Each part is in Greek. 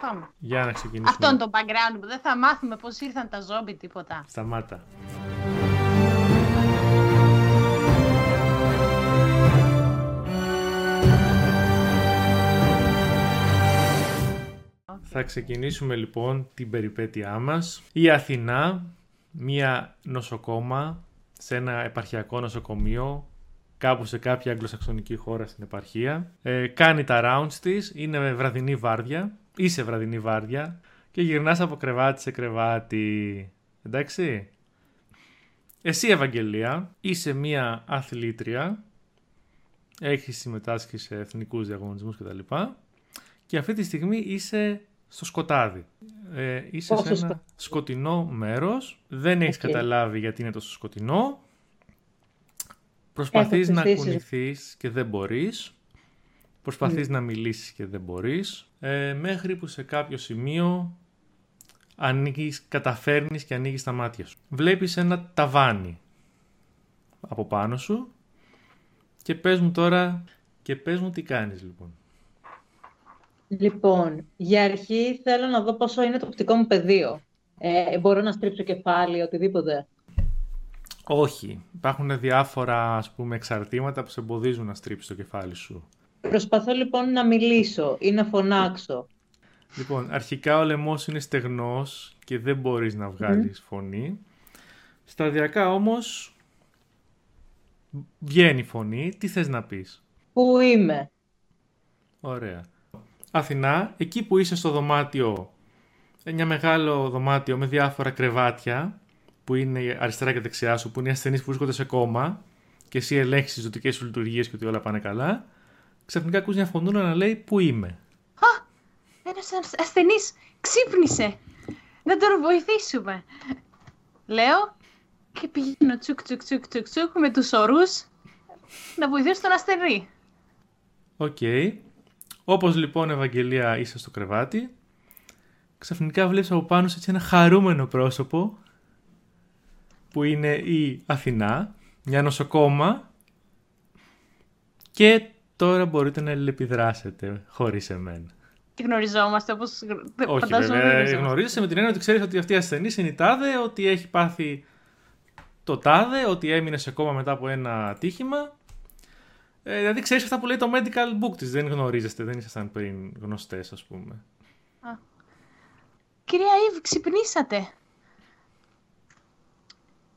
Πάμε. Για να ξεκινήσουμε. Αυτό είναι το background που δεν θα μάθουμε πώς ήρθαν τα ζόμπι τίποτα. Σταμάτα. Θα ξεκινήσουμε λοιπόν την περιπέτειά μας. Η Αθηνά, μία νοσοκόμα σε ένα επαρχιακό νοσοκομείο κάπου σε κάποια αγγλοσαξονική χώρα στην επαρχία. Ε, κάνει τα rounds της, είναι βραδινή βάρδια, είσαι βραδινή βάρδια και γυρνάς από κρεβάτι σε κρεβάτι. Εντάξει. Εσύ Ευαγγελία, είσαι μία αθλήτρια, έχεις συμμετάσχει σε εθνικούς διαγωνισμούς κτλ. Και αυτή τη στιγμή είσαι στο σκοτάδι. Ε, είσαι Πόσο σε ένα σκο- σκοτεινό μέρος, δεν έχεις Οκ. καταλάβει γιατί είναι τόσο σκοτεινό. Προσπαθείς Έχω να ψηφίσει. κουνηθείς και δεν μπορείς. Προσπαθείς να μιλήσεις και δεν μπορείς. Ε, μέχρι που σε κάποιο σημείο ανοίγεις, καταφέρνεις και ανοίγεις τα μάτια σου. Βλέπεις ένα ταβάνι από πάνω σου και πες μου τώρα και πες μου τι κάνεις λοιπόν. Λοιπόν, για αρχή θέλω να δω πόσο είναι το οπτικό μου πεδίο. Ε, μπορώ να στρίψω κεφάλι, οτιδήποτε. Όχι. Υπάρχουν διάφορα ας πούμε εξαρτήματα που σε εμποδίζουν να στρίψεις το κεφάλι σου. Προσπαθώ λοιπόν να μιλήσω ή να φωνάξω. Λοιπόν, αρχικά ο λαιμός είναι στεγνός και δεν μπορείς να βγάλεις φωνή. Σταδιακά όμως βγαίνει φωνή. Τι θες να πεις; Πού είμαι; Ωραία. Αθηνά, εκεί που είσαι στο δωμάτιο, ένα μεγάλο δωμάτιο με διάφορα κρεβάτια που είναι αριστερά και δεξιά σου, που είναι οι ασθενείς που βρίσκονται σε κόμμα και εσύ ελέγχεις τις ζωτικές σου λειτουργίες και ότι όλα πάνε καλά, ξαφνικά ακούς μια φωνούρα να λέει «Πού είμαι». Ένας ασθενής ξύπνησε. Να τον βοηθήσουμε. Λέω και πηγαίνω τσουκ τσουκ τσουκ τσουκ τσουκ με τους ορούς να βοηθήσω τον ασθενή. Οκ. Όπως λοιπόν, Ευαγγελία, είσαι στο κρεβάτι, ξαφνικά βλέπεις από πάνω σου έτσι ένα χαρούμενο πρόσωπο που είναι η Αθηνά, μια νοσοκόμα και τώρα μπορείτε να αλληλεπιδράσετε χωρίς εμένα. Και γνωριζόμαστε όπως γ- Όχι φαντάζομαι βέβαια, γνωριζόμαστε. γνωρίζεσαι με την έννοια ότι ξέρεις ότι αυτή η ασθενή είναι η τάδε, ότι έχει πάθει το τάδε, ότι έμεινες σε κόμμα μετά από ένα ατύχημα. Ε, δηλαδή ξέρεις αυτά που λέει το medical book της, δεν γνωρίζεστε, δεν ήσασταν πριν γνωστές ας πούμε. Κυρία Ήβ, ξυπνήσατε.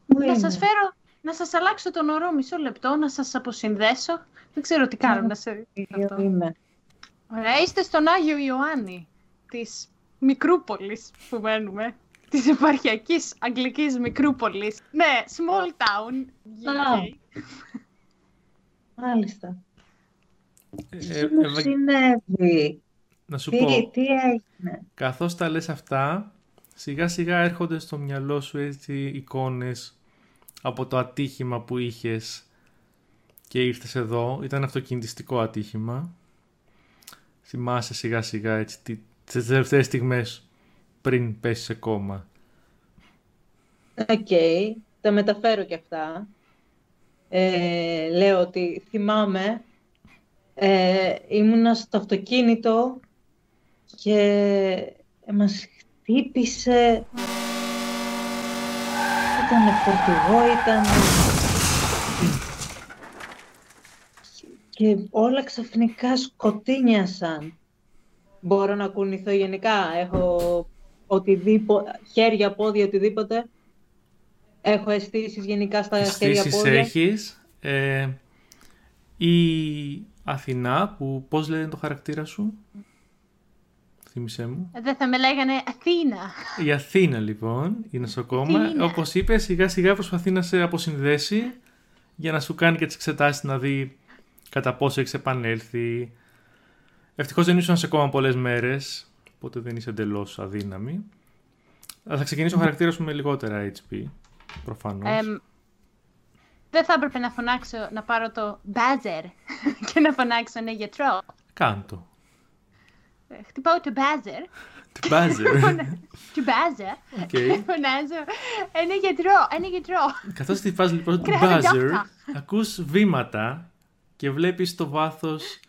Πού Να είμαι. σας φέρω, να σας αλλάξω τον ορό μισό λεπτό, να σας αποσυνδέσω. Δεν ξέρω τι κάνω να σε... Πού αυτό. είμαι. Ωραία, είστε στον Άγιο Ιωάννη της Μικρούπολης που μένουμε. Της επαρχιακής αγγλικής Μικρούπολης. Ναι, small town. Α. UK. Μάλιστα. Ε, Τι ε, μου Ευα- συνέβη; να σου Τι, πω, τι έγινε; καθώς τα λες αυτά, σιγά σιγά έρχονται στο μυαλό σου έτσι εικόνες από το ατύχημα που είχες και ήρθες εδώ. Ήταν αυτοκινητιστικό ατύχημα. Θυμάσαι σιγά σιγά έτσι τι- τις τελευταίες στιγμές πριν πέσεις σε κώμα. Οκ, τα μεταφέρω και αυτά. Ε, λέω ότι θυμάμαι, ε, ήμουνα στο αυτοκίνητο και μας χτύπησε... Ήταν φορτηγό, ήταν... Και όλα ξαφνικά σκοτίνιασαν. Μπορώ να κουνηθώ γενικά, έχω οτιδήποτε, χέρια, πόδια, οτιδήποτε. Έχω αισθήσεις γενικά στα χέρια, Αισθήσεις πόδια. έχεις. Ε, η Αθηνά που πώς λένε το χαρακτήρα σου; Θύμησέ μου. Δεν θα με λέγανε Αθήνα. Η Αθήνα λοιπόν, η νοσοκόμα, Αθήνα. όπως είπες σιγά σιγά προσπαθεί να σε αποσυνδέσει για να σου κάνει και τις εξετάσεις να δει κατά πόσο έχεις επανέλθει. Ευτυχώς δεν ήσουν σε κόμμα πολλές μέρες, οπότε δεν είσαι εντελώς αδύναμη. Αλλά θα ξεκινήσω ο χαρακτήρας σου με λιγότερα HP, προφανώς. Εμ, δεν θα έπρεπε να φωνάξω, να πάρω το buzzer και να φωνάξω ένα γιατρό. Κάντο. Ε, Χτυπάω το buzzer, Την buzzer. το buzzer OK. και φωνάζω ένα γιατρό, ένα γιατρό. Καθώς χτυπάς λοιπόν το Grab a buzzer, doctor. ακούς βήματα και βλέπεις στο βάθος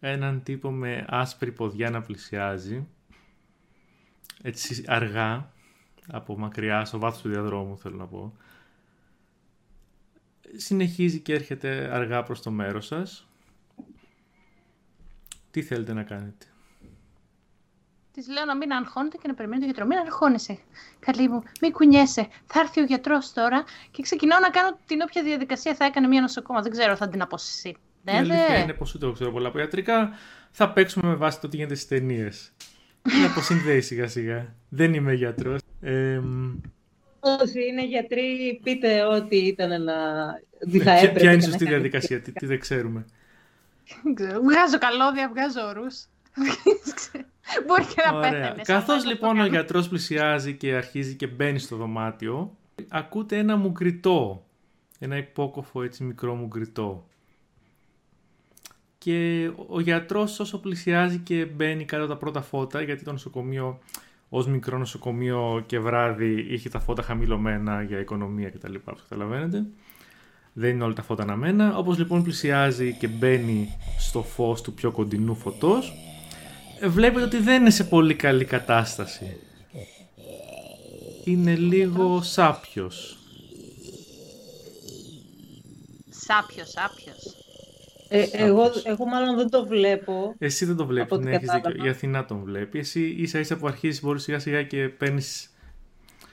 έναν τύπο με άσπρη ποδιά να πλησιάζει. έτσι αργά, από μακριά, στο βάθος του διαδρόμου θέλω να πω. Συνεχίζει και έρχεται αργά προς το μέρος σας. Τι θέλετε να κάνετε; Της λέω να μην αγχώνεται και να περιμένει τον γιατρό. Μην αγχώνεσαι, καλή μου. Μην κουνιέσαι. Θα έρθει ο γιατρός τώρα και ξεκινάω να κάνω την όποια διαδικασία θα έκανε μια νοσοκόμα. Δεν ξέρω, θα την αποσυσεί. Η Ναι, αλήθεια ναι. είναι πως ούτε εγώ ξέρω πολλά από ιατρικά. Θα παίξουμε με βάση το τι γίνεται στις ταινίες. Να αποσυνδέει σιγά σιγά. Δεν είμαι γιατρός. Ε, μ, Όσοι είναι γιατροί, πείτε ό,τι ήταν να... Τι θα ποια- έπρεπε ποια είναι η και να σωστή κάνετε. διαδικασία, τι, τι δεν ξέρουμε. Δεν ξέρω. Βγάζω καλώδια, βγάζω ορού. Μπορεί και να Ωραία. πέθανε. Καθώς λοιπόν ο γιατρός πλησιάζει και αρχίζει και μπαίνει στο δωμάτιο, ακούτε ένα μουγκριτό. Ένα υπόκοφο έτσι μικρό μουγκριτό. Και ο γιατρός όσο πλησιάζει και μπαίνει κάτω από τα πρώτα φώτα, γιατί το νοσοκομείο ως μικρό νοσοκομείο και βράδυ είχε τα φώτα χαμηλωμένα για οικονομία κτλ. όπως καταλαβαίνετε. Δεν είναι όλα τα φώτα αναμένα. Όπως λοιπόν πλησιάζει και μπαίνει στο φως του πιο κοντινού φωτός, βλέπετε ότι δεν είναι σε πολύ καλή κατάσταση. Είναι λίγο σάπιος. Σάπιος, σάπιος. Ε, εγώ, εγώ μάλλον δεν το βλέπω. Εσύ δεν το βλέπεις, Από ό,τι ναι, έχεις δίκιο. κατάλαβα. Η Αθηνά τον βλέπει. Εσύ ίσα ίσα που αρχίζεις μπορείς σιγά σιγά και παίρνεις τις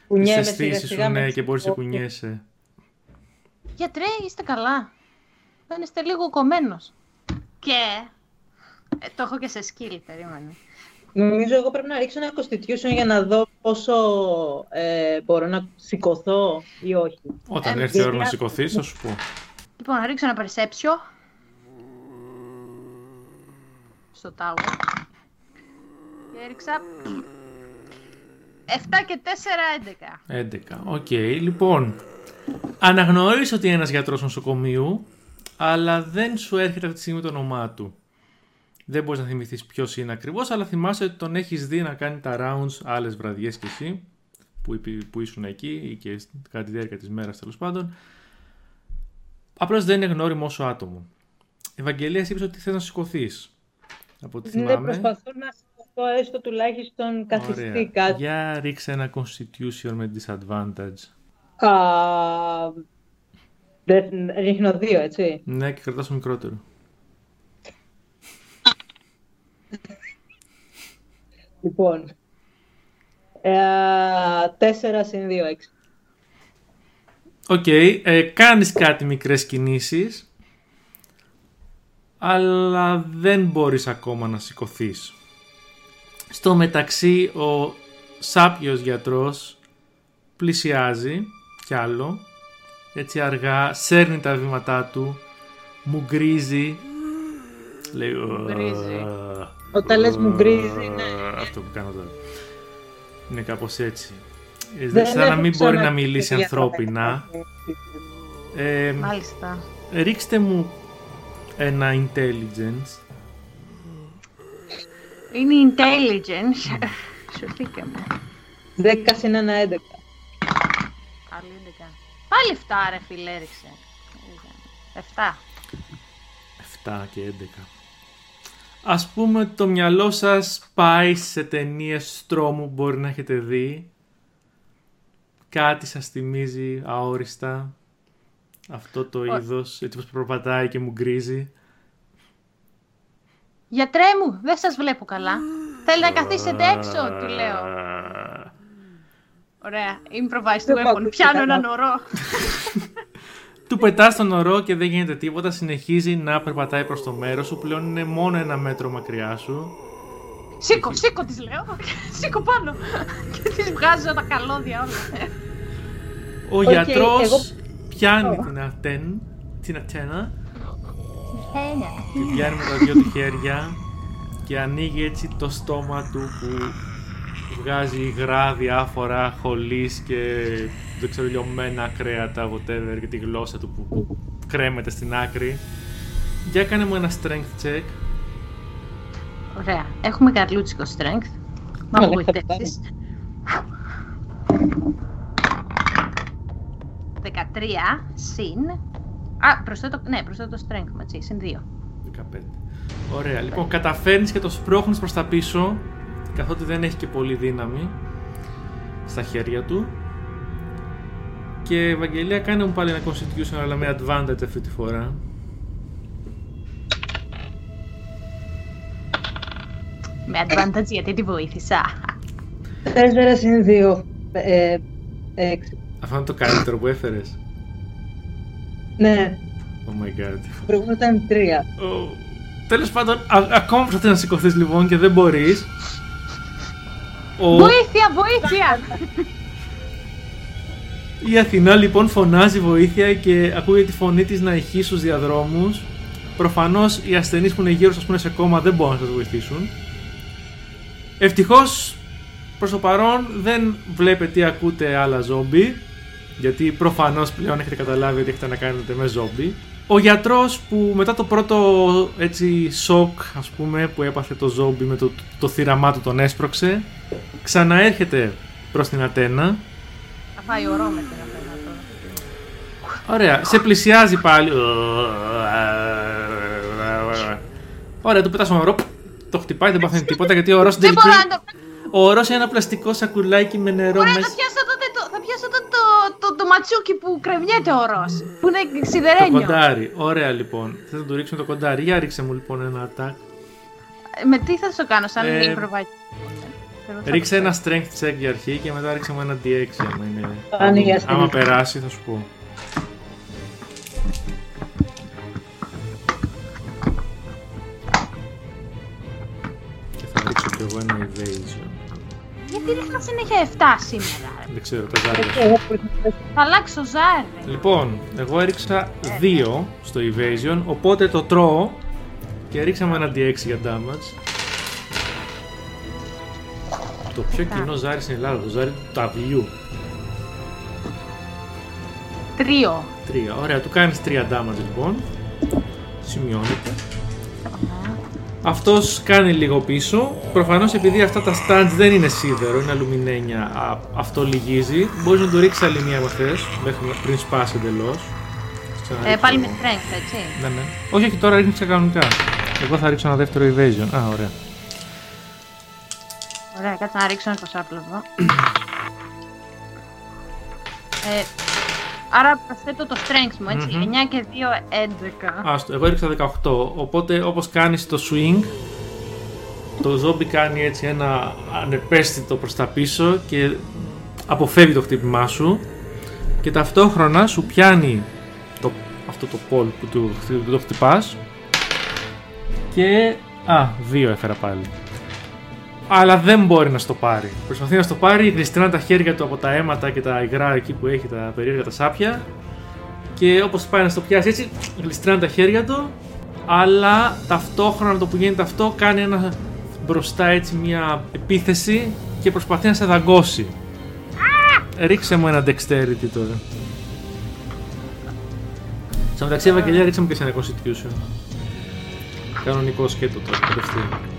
Κουνιέμαι αισθήσεις σου σιγά-σιγά ναι, με και μπορείς να τις κουνιέσαι. Γιατρέ, είστε καλά. Δεν είστε λίγο κομμένος. Και. Ε, το έχω και σε σκύλ, περίμενε. Νομίζω εγώ πρέπει να ρίξω ένα constitution για να δω πόσο ε, μπορώ να σηκωθώ ή όχι. Όταν Ε, έρθει η ώρα γιατί να α- σηκωθείς θα σου πω. Λοιπόν, να ρίξω ένα perception. Στο tower. Και έριξα. 7 και 4, 11. 11. Οκ, λοιπόν. Αναγνωρίζεις ότι είναι ένας γιατρός νοσοκομείου, αλλά δεν σου έρχεται αυτή τη στιγμή το όνομά του. Δεν μπορείς να θυμηθείς ποιος είναι ακριβώς, αλλά θυμάσαι ότι τον έχεις δει να κάνει τα rounds άλλες βραδιές κι εσύ, που, υπή- που ήσουν εκεί ή και κατά τη διάρκεια της μέρας τέλος πάντων. Απλώς δεν είναι γνώριμο όσο άτομο. Ευαγγελίας, εσύ είπες ότι θες να σηκωθείς. Από ό,τι Ναι, θυμάμαι. προσπαθώ να σηκωθώ έστω τουλάχιστον καθιστεί Ωραία. κάτι. Για ρίξε ένα constitution με disadvantage. Α, δεν ρίχνω δύο, έτσι. Ναι, και κρατάς το μικρότερο. Λοιπόν, ε, τέσσερα συν δύο, έξι. Οκ, ε, κάνεις κάτι μικρές κινήσεις, αλλά δεν μπορείς ακόμα να σηκωθείς. Στο μεταξύ, ο σάπιος γιατρός πλησιάζει κι άλλο, έτσι αργά, σέρνει τα βήματά του, μουγκρίζει, λέει γκρίζει. «Ω, Όταν λες μου γκρίζει, ναι. Αυτό που κάνω τώρα. Είναι κάπως έτσι. Ε, Δεν σαν να έχω μην μπορεί να ξαναδεί μιλήσει για τα ανθρώπινα. Ε, Μάλιστα. ρίξτε μου ένα intelligence. Είναι intelligence. Σωθήκαμε. Δέκα συν ένα, έντεκα. Πάλι 11. Πάλι 7 ρε φίλε έριξε. 7. 7 και 11. Ας πούμε ότι το μυαλό σας πάει σε ταινίες στρώμου που μπορεί να έχετε δει. Κάτι σας θυμίζει αόριστα. Αυτό το Ω. είδος, έτσι πως προπατάει και μου γκρίζει. Γιατρέ μου, δεν σας βλέπω καλά. Θέλει να καθίσετε έξω, του λέω. Ωραία, improvise Δεν του μ' weapon. ακούγεται Πιάνω καλά. έναν ωρό. Του πετάς τον ορό και δεν γίνεται τίποτα. Συνεχίζει να περπατάει προς το μέρος σου. Πλέον είναι μόνο ένα μέτρο μακριά σου. Σήκω, σήκω της λέω. Σήκω πάνω. Και της βγάζω τα καλώδια όλα. Ο Οκ, γιατρός εγώ- πιάνει Ω. την ατέν, την ατένα, Χένια. την πιάνει με τα δύο του χέρια και ανοίγει έτσι το στόμα του που βγάζει υγρά διάφορα χολής και δεν ξέρω λιωμένα κρέατα, whatever, και τη γλώσσα του που, που κρέμεται στην άκρη. Για κάνε μου ένα strength check. Ωραία, έχουμε καρλούτσικο strength. Μα Καλά, απογοητεύσεις. 13 συν. Α, προσθέτω, ναι, προσθέτω το strength μου, έτσι, συν 2. 15. Ωραία, λοιπόν, καταφέρνεις και το σπρώχνεις προς τα πίσω καθότι δεν έχει και πολύ δύναμη στα χέρια του. Και η Ευαγγελία κάνει μου πάλι ένα constitution αλλά με advantage αυτή τη φορά. Με advantage γιατί τη βοήθησα. 4 συν 2. Ε, 6. Αυτό είναι το καλύτερο που έφερες. Ναι, Oh my god. το προηγούμενο ήταν 3. Oh. Τέλος πάντων, α- ακόμα προσπαθεί να σηκωθείς λοιπόν και δεν μπορείς. Ο... Βοήθεια, βοήθεια! Η Αθηνά λοιπόν φωνάζει βοήθεια και ακούγεται τη φωνή της να ηχεί στους διαδρόμους. Προφανώς οι ασθενείς που είναι γύρω σας που είναι σε κόμμα δεν μπορούν να σας βοηθήσουν. Ευτυχώς προς το παρόν δεν βλέπετε ή ακούτε άλλα ζόμπι. Γιατί προφανώς πλέον έχετε καταλάβει ότι έχετε να κάνετε με ζόμπι. Ο γιατρός που μετά το πρώτο έτσι σοκ ας πούμε που έπαθε το ζόμπι με το, το θύραμά του τον έσπρωξε ξαναέρχεται προς την Ατένα Θα φάει ορό με την Αθήνα τώρα. Ωραία, σε πλησιάζει πάλι. Ωραία, του πετάς ορό. Το χτυπάει, δεν παθαίνει τίποτα γιατί ο ορός στην Δεν τελική. μπορώ να το... Ο ορός είναι ένα πλαστικό σακουλάκι με νερό Ωραία, θα μέσα. πιάσω τότε το, το, το ματσούκι που κρεμιέται ο ορός, που είναι Το σιδερένιο. κοντάρι. Ωραία λοιπόν. Θες να του ρίξουμε το κοντάρι. Για ρίξε μου λοιπόν ένα attack. Ε, Με τι θα σου κάνω, σαν Ε, ε, improvise. Ρίξε ένα strength check για αρχή και μετά ρίξε μου ένα D6 άμα είναι. Αν είναι ασθενή. Άμα περάσει θα σου πω. Και θα ρίξω κι εγώ ένα evasion. Γιατί ρίχνω συνέχεια 7 σήμερα. ρε. Δεν ξέρω, τα ζάρια. Εγώ προσπαθώ. Θα αλλάξω ζάρι. Λοιπόν, εγώ έριξα 2 στο evasion, οπότε το τρώω και ρίξαμε ένα D6 για damage. Το πιο κοινό ζάρι στην Ελλάδα, το ζάρι του ταυλιού. Τρίο. 3. Ωραία, του κάνεις 3 damage λοιπόν. Σημειώνεται. Αυτός κάνει λίγο πίσω. Προφανώς επειδή αυτά τα stands δεν είναι σίδερο, είναι αλουμινένια, α, αυτό λυγίζει. Μπορείς να του ρίξεις άλλη μία αν θες, μέχρι να- πριν σπάσει εντελώς. Ε, Ξαναρίξω πάλι με εγώ. strength, έτσι. Ναι, ναι. Όχι, όχι, τώρα ρίχνεις κανονικά. Εγώ θα ρίξω ένα δεύτερο evasion. Α, ωραία. Ωραία, κάτσε να ρίξω ένα κοσάπλευο. ε, άρα προσθέτω το strength μου, έτσι. Μμμ. 9 και 2, 11. Άστο, εγώ έριξα 18. Οπότε όπως κάνεις το swing, το ζόμπι κάνει έτσι ένα ανεπαίσθητο προς τα πίσω και αποφεύγει το χτύπημά σου και ταυτόχρονα σου πιάνει το, αυτό το πόλ που του, χτυ- το χτυπάς και... Α, δύο έφερα πάλι. Αλλά δεν μπορεί να στο πάρει. Προσπαθεί να στο πάρει, γλιστράνε τα χέρια του από τα αίματα και τα υγρά εκεί που έχει τα περίεργα τα σάπια και όπως πάει να στο πιάσει έτσι, γλιστράνε τα χέρια του, αλλά ταυτόχρονα το που γίνεται αυτό κάνει ένα μπροστά έτσι μια επίθεση και προσπαθεί να σε δαγκώσει. Ρίξε μου ένα dexterity τώρα. Στο μεταξύ, Ευαγγελία, ρίξε μου και σε ένα constitution. Κανονικό σκέτο τώρα, κατευθείαν.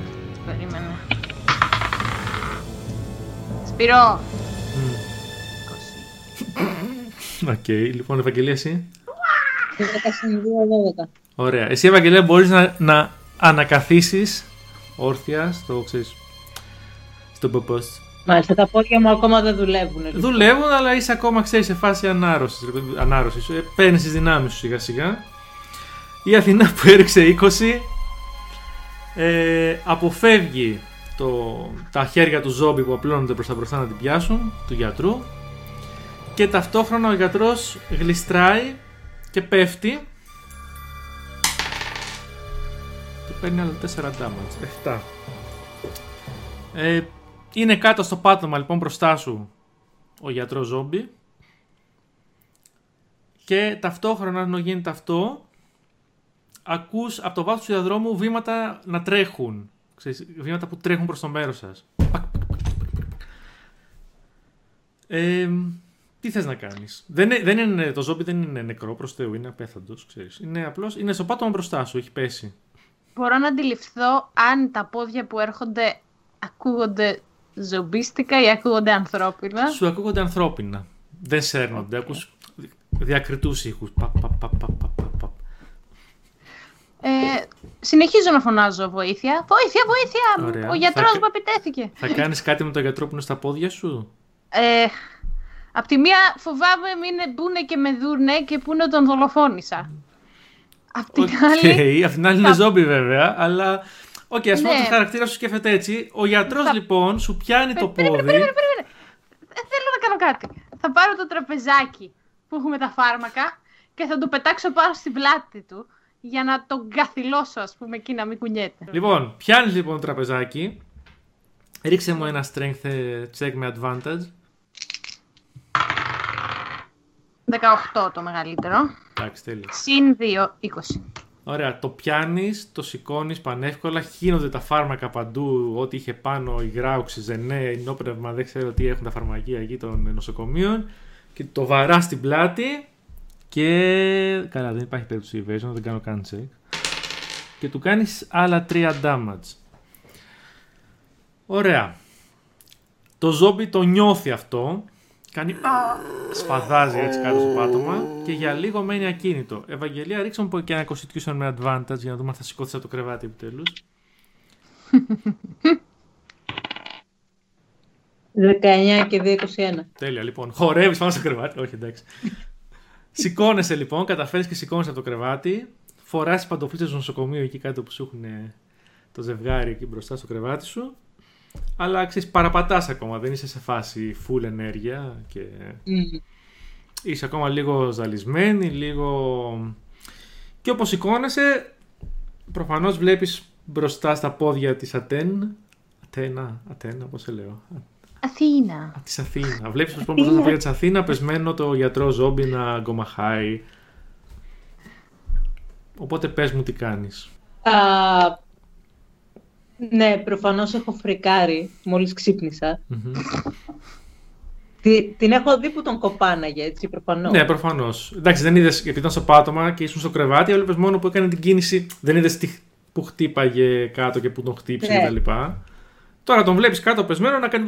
Σπυρό. Μμ. 20. Οκ, λοιπόν, Ευαγγελία, εσύ; 10 συν 2, 12. Ωραία. Εσύ, Ευαγγελία, μπορείς να, να ανακαθίσεις όρθια στο, ξέρεις, στο πομπός. Μάλιστα, τα πόδια μου ακόμα δεν δουλεύουν. λοιπόν. Δουλεύουν, αλλά είσαι ακόμα, ξέρεις, σε φάση ανάρρωσης. ρε παιδί, ανάρρωσης. Ε, Παίρνεις τις δυνάμεις σου σιγά σιγά. Η Αθηνά που έριξε 20 ε, αποφεύγει το, τα χέρια του ζόμπι που απλώνονται προς τα μπροστά να την πιάσουν, του γιατρού. Και ταυτόχρονα ο γιατρός γλιστράει και πέφτει. Και παίρνει άλλο 4 damage. 7. Ε, είναι κάτω στο πάτωμα λοιπόν μπροστά σου ο γιατρός ζόμπι. Και ταυτόχρονα ενώ γίνεται αυτό, ακούς από το βάθος του διαδρόμου βήματα να τρέχουν. Ξέρεις, βήματα που τρέχουν προς το μέρος σας. Πακ, πακ, πακ, πακ, πακ. Ε, τι θες να κάνεις; Δεν, είναι- δεν είναι, το ζόμπι δεν είναι νεκρό προς Θεού, είναι απέθαντος, ξέρεις. Είναι απλώς, είναι στο πάτωμα μπροστά σου, έχει πέσει. Μπορώ να αντιληφθώ αν τα πόδια που έρχονται ακούγονται ζομπίστικα ή ακούγονται ανθρώπινα. Σου ακούγονται ανθρώπινα. Δεν σέρνονται. Ακούς διακριτούς ήχους. Παπ, παπ, παπ, παπ, παπ, παπ. Ε, συνεχίζω να φωνάζω βοήθεια. Βοήθεια, βοήθεια! Ωραία. Ο γιατρός Θα- μου επιτέθηκε. Θα κάνεις κάτι με τον γιατρό που είναι στα πόδια σου; Ε, απ' τη μία φοβάμαι μην μπουνε και με δούνε και πούνε τον δολοφόνησα. Απ' την Οκ, άλλη, Απ' την άλλη είναι ζόμπι βέβαια, αλλά. Οκ, ας πούμε Ναι. ότι ο χαρακτήρα σου σκέφτεται έτσι. Ο γιατρός Θα- λοιπόν σου πιάνει το Περίμενε, πόδι. περίμενε, περίμενε. Ε, θέλω να κάνω κάτι. Θα πάρω το τραπεζάκι που έχουμε τα φάρμακα και θα το πετάξω πάνω στην πλάτη του για να τον καθυλώσω, ας πούμε, εκεί να μην κουνιέται. Λοιπόν, πιάνεις λοιπόν το τραπεζάκι. Ρίξε μου ένα strength ε, check με advantage. 18 το μεγαλύτερο. Εντάξει, τέλεια. Συν 2, 20. Ωραία, το πιάνεις, το σηκώνεις πανεύκολα, χύνονται τα φάρμακα παντού, ό,τι είχε πάνω, υγράουξη, ζενέ, ενόπνευμα, δεν ξέρω τι έχουν τα φαρμακεία εκεί των νοσοκομείων και το βαράς στην πλάτη και... Καλά, δεν υπάρχει περίπτωση evasion, δεν κάνω καν check. Και του κάνεις άλλα 3 damage. Ωραία. Το ζόμπι το νιώθει αυτό. Κάνει «Α», σφαδάζει έτσι κάτω στο πάτωμα και για λίγο μένει ακίνητο. Ευαγγελία, ρίξε μου και ένα constitution με advantage για να δούμε αν θα σηκώθεις από το κρεβάτι επιτέλους. 19 και 2, 21. Τέλεια, λοιπόν. Χορεύεις πάνω στο κρεβάτι. Όχι, εντάξει. Σηκώνεσαι λοιπόν, καταφέρεις και σηκώνεσαι από το κρεβάτι. Φοράς τις παντοφλίτσε στο νοσοκομείο εκεί κάτω που σου έχουν ε, το ζευγάρι εκεί μπροστά στο κρεβάτι σου. Αλλά ξέρεις, παραπατάς ακόμα. Δεν είσαι σε φάση full ενέργεια και Μμμ. είσαι ακόμα λίγο ζαλισμένη, λίγο. Και όπως σηκώνεσαι, προφανώς βλέπεις μπροστά στα πόδια της Ατέν. Ατένα, Ατένα, πώς σε λέω. Αθήνα. Της Αθήνα. Βλέπεις πω μπροστά στα πόδια της Αθήνα, πεσμένο το γιατρό ζόμπι να γκομαχάει. Οπότε πες μου τι κάνεις. Α, ναι, προφανώς έχω φρικάρει μόλις ξύπνησα. Μμμ. Τι- την έχω δει που τον κοπάναγε, έτσι, προφανώς. Ναι, προφανώς. Εντάξει, δεν είδες, επειδή ήταν στο πάτωμα και ήσουν στο κρεβάτι, έβλεπε μόνο που έκανε την κίνηση. Δεν είδες που χτύπαγε κάτω και που τον χτύπησε Ναι. κτλ. Τώρα τον βλέπεις κάτω πεσμένο να κάνει.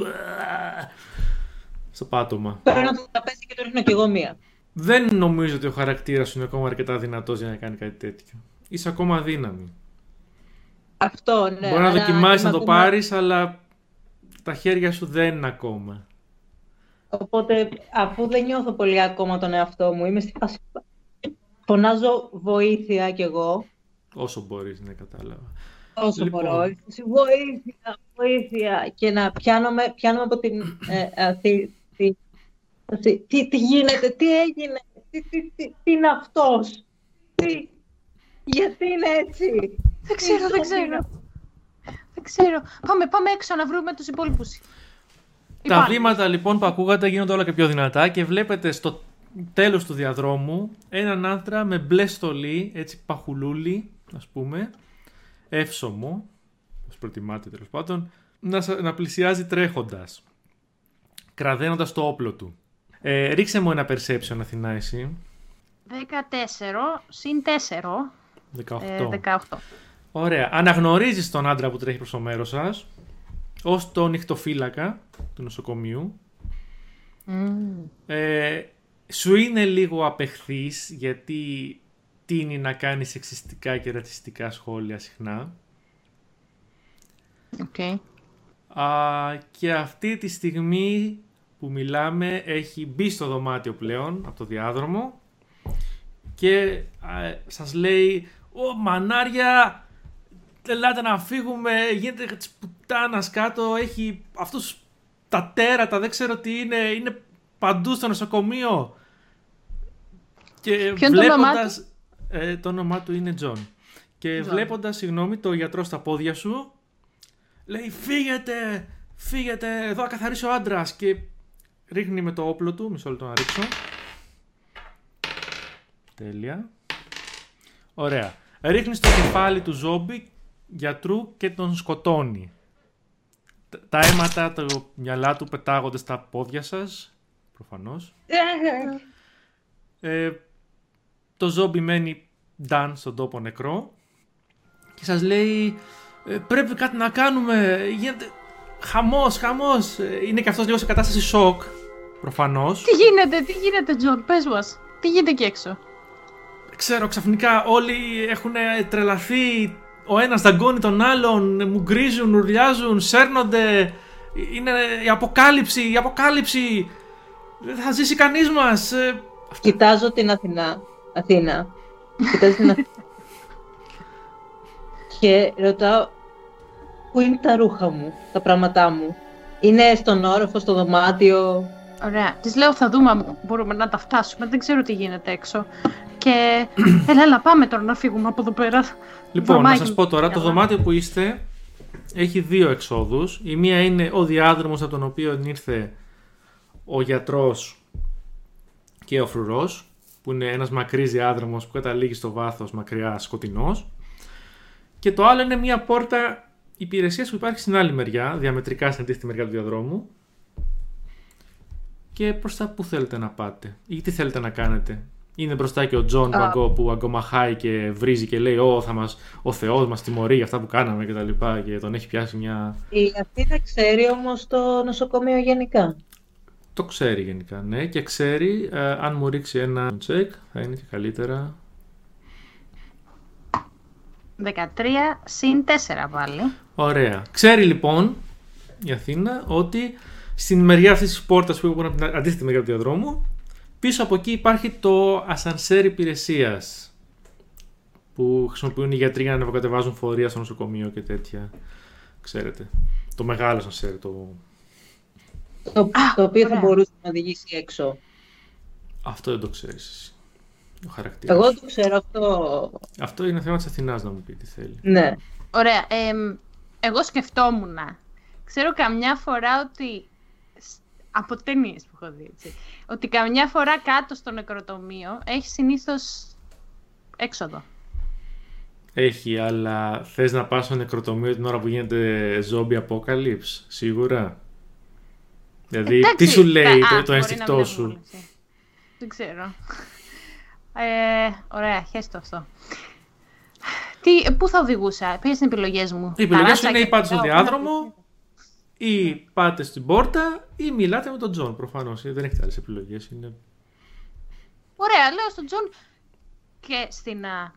Στο πάτωμα. Παίρνω το τραπέζι και το ρίχνω κι εγώ μία. Δεν νομίζω ότι ο χαρακτήρας σου είναι ακόμα αρκετά δυνατός για να κάνει κάτι τέτοιο. Είσαι ακόμα αδύναμη. Αυτό, ναι. Μπορεί να άρα δοκιμάσεις είμαι να το ακόμα- πάρεις, αλλά τα χέρια σου δεν είναι ακόμα. Οπότε, αφού δεν νιώθω πολύ ακόμα τον εαυτό μου, είμαι στη φάση... Φωνάζω βοήθεια κι εγώ, Όσο μπορείς, ναι, κατάλαβα. όσο Λοιπόν. μπορώ. Βοήθεια, βοήθεια. Και να πιάνομαι, πιάνομαι από την... Ε, αυτή, τη- αυτή- τι, τι γίνεται, τι έγινε, τι, τι, τι, τι είναι αυτός, τι, γιατί είναι έτσι. Δεν ξέρω, δεν ξέρω. Δεν ξέρω. Πάμε, πάμε έξω να βρούμε τους υπόλοιπους. Τα Υπάρχει. βήματα λοιπόν που ακούγατε γίνονται όλα και πιο δυνατά και βλέπετε στο τέλος του διαδρόμου έναν άντρα με μπλε στολή, έτσι παχουλούλη ας πούμε, εύσωμο, όπως προτιμάτε τέλος πάντων, να, σα- να πλησιάζει τρέχοντας, κραδένοντας το όπλο του. Ε, ρίξε μου ένα perception Αθηνά εσύ, 14 συν 4, 18. ε, 18. Ωραία. Αναγνωρίζεις τον άντρα που τρέχει προς το μέρος σας ως τον νυχτοφύλακα του νοσοκομείου. Ε, σου είναι λίγο απεχθής γιατί τείνει να κάνεις σεξιστικά και ρατσιστικά σχόλια συχνά. Οκ. Α, και αυτή τη στιγμή που μιλάμε έχει μπει στο δωμάτιο πλέον από το διάδρομο και α, σας λέει «Ω μανάρια, ελάτε να φύγουμε, γίνεται της πουτάνας κάτω, έχει αυτούς τα τέρατα, δεν ξέρω τι είναι, είναι παντού στο νοσοκομείο». Και Ποιο είναι το όνομά βλέποντας, ε, το όνομά του είναι Τζον. Και John. βλέποντας, συγγνώμη, το γιατρό στα πόδια σου, λέει φύγετε, φύγετε, εδώ θα καθαρίσει ο άντρας. Και ρίχνει με το όπλο του, μισό λεπτό να ρίξω. Τέλεια. Ωραία. Ρίχνει στο κεφάλι του ζόμπι γιατρού και τον σκοτώνει. Τα- Τα αίματα, τα μυαλά του πετάγονται στα πόδια σας, προφανώς. Ε, το ζόμπι μένει ντάν στον τόπο νεκρό και σας λέει «Ε, πρέπει κάτι να κάνουμε, γίνεται χαμός, χαμός. Ε, Είναι και αυτός λίγο σε κατάσταση σοκ, προφανώς. Τι γίνεται, τι γίνεται, Τζον, πες μας. Τι γίνεται εκεί έξω. ξέρω, ξαφνικά όλοι έχουν τρελαθεί. Ο ένας δαγκώνει τον άλλον, μουγκρίζουν, ουρλιάζουν, σέρνονται. Είναι η αποκάλυψη, η αποκάλυψη. Δεν θα ζήσει κανείς μας. Ε, Κοιτάζω την Αθηνά. Αθήνα. Κοιτάζω την Αθήνα. και ρωτάω, πού είναι τα ρούχα μου, τα πράγματά μου; Είναι στον όροφο, στο δωμάτιο; Ωραία. Της λέω θα δούμε αν μπορούμε να τα φτάσουμε. Δεν ξέρω τι γίνεται έξω. Και έλα, έλα, πάμε τώρα να φύγουμε από εδώ πέρα. Λοιπόν, να Βρωμάκι σας πω τώρα, το καλά. δωμάτιο που είστε έχει δύο εξόδους. Η μία είναι ο διάδρομος από τον οποίο ήρθε ο γιατρός και ο φρουρός, που είναι ένας μακρύς διάδρομος που καταλήγει στο βάθος μακριά σκοτεινός. Και το άλλο είναι μια πόρτα υπηρεσίας που υπάρχει στην άλλη μεριά, διαμετρικά στην αντίθετη μεριά του διαδρόμου. Και προς τα που θέλετε να πάτε ή τι θέλετε να κάνετε. Είναι μπροστά και ο Τζον που, Α. αγκο- που αγκομαχάει και βρίζει και λέει «Ω, θα μας, ο Θεός μας τιμωρεί για αυτά που κάναμε» και τα λοιπά και τον έχει πιάσει μια... Η Αθήνα ξέρει όμως το νοσοκομείο γενικά. Το ξέρει γενικά, ναι, και ξέρει ε, αν μου ρίξει ένα τσεκ θα είναι και καλύτερα. 13 συν 4 πάλι. Ωραία. Ξέρει λοιπόν η Αθήνα ότι στην μεριά αυτής της πόρτας που είναι από την αντίθετη μεριά του διαδρόμου, πίσω από εκεί υπάρχει το ασανσέρ υπηρεσίας. Που χρησιμοποιούν οι γιατροί για να ανεβοκατεβάζουν φορεία στο νοσοκομείο και τέτοια. Ξέρετε. Το μεγάλο ασανσέρ. Το... Το, το οποίο θα ωραία. μπορούσε να οδηγήσει έξω. Αυτό δεν το ξέρεις εσύ. Ο χαρακτήρας. Εγώ το ξέρω αυτό. Αυτό είναι θέμα της Αθηνάς να μου πει τι θέλει. Ναι. Ωραία. εμ, εγώ σκεφτόμουν. Ξέρω καμιά φορά ότι. σ- Από ταινίες που έχω δει, έτσι. Ότι καμιά φορά κάτω στο νεκροτομείο έχει συνήθως έξοδο. Έχει, αλλά θες να πας στο νεκροτομείο την ώρα που γίνεται zombie apocalypse, σίγουρα; Δηλαδή, Εντάξει, τι σου λέει κα- α, το, το μπορεί να ένστικτό μην σου; έχω βούληση. Δεν ξέρω. Ε, ωραία, χέστο αυτό. Τι, πού θα οδηγούσα, ποιες είναι οι επιλογές μου; Οι επιλογές σου Ταράτσα είναι και ή πάτε στο πάω, διάδρομο, ή πάτε στην πόρτα, ή μιλάτε με τον Τζον. Προφανώς. Δεν έχετε άλλες επιλογές. Είναι... Ωραία, λέω στον Τζον και στην uh,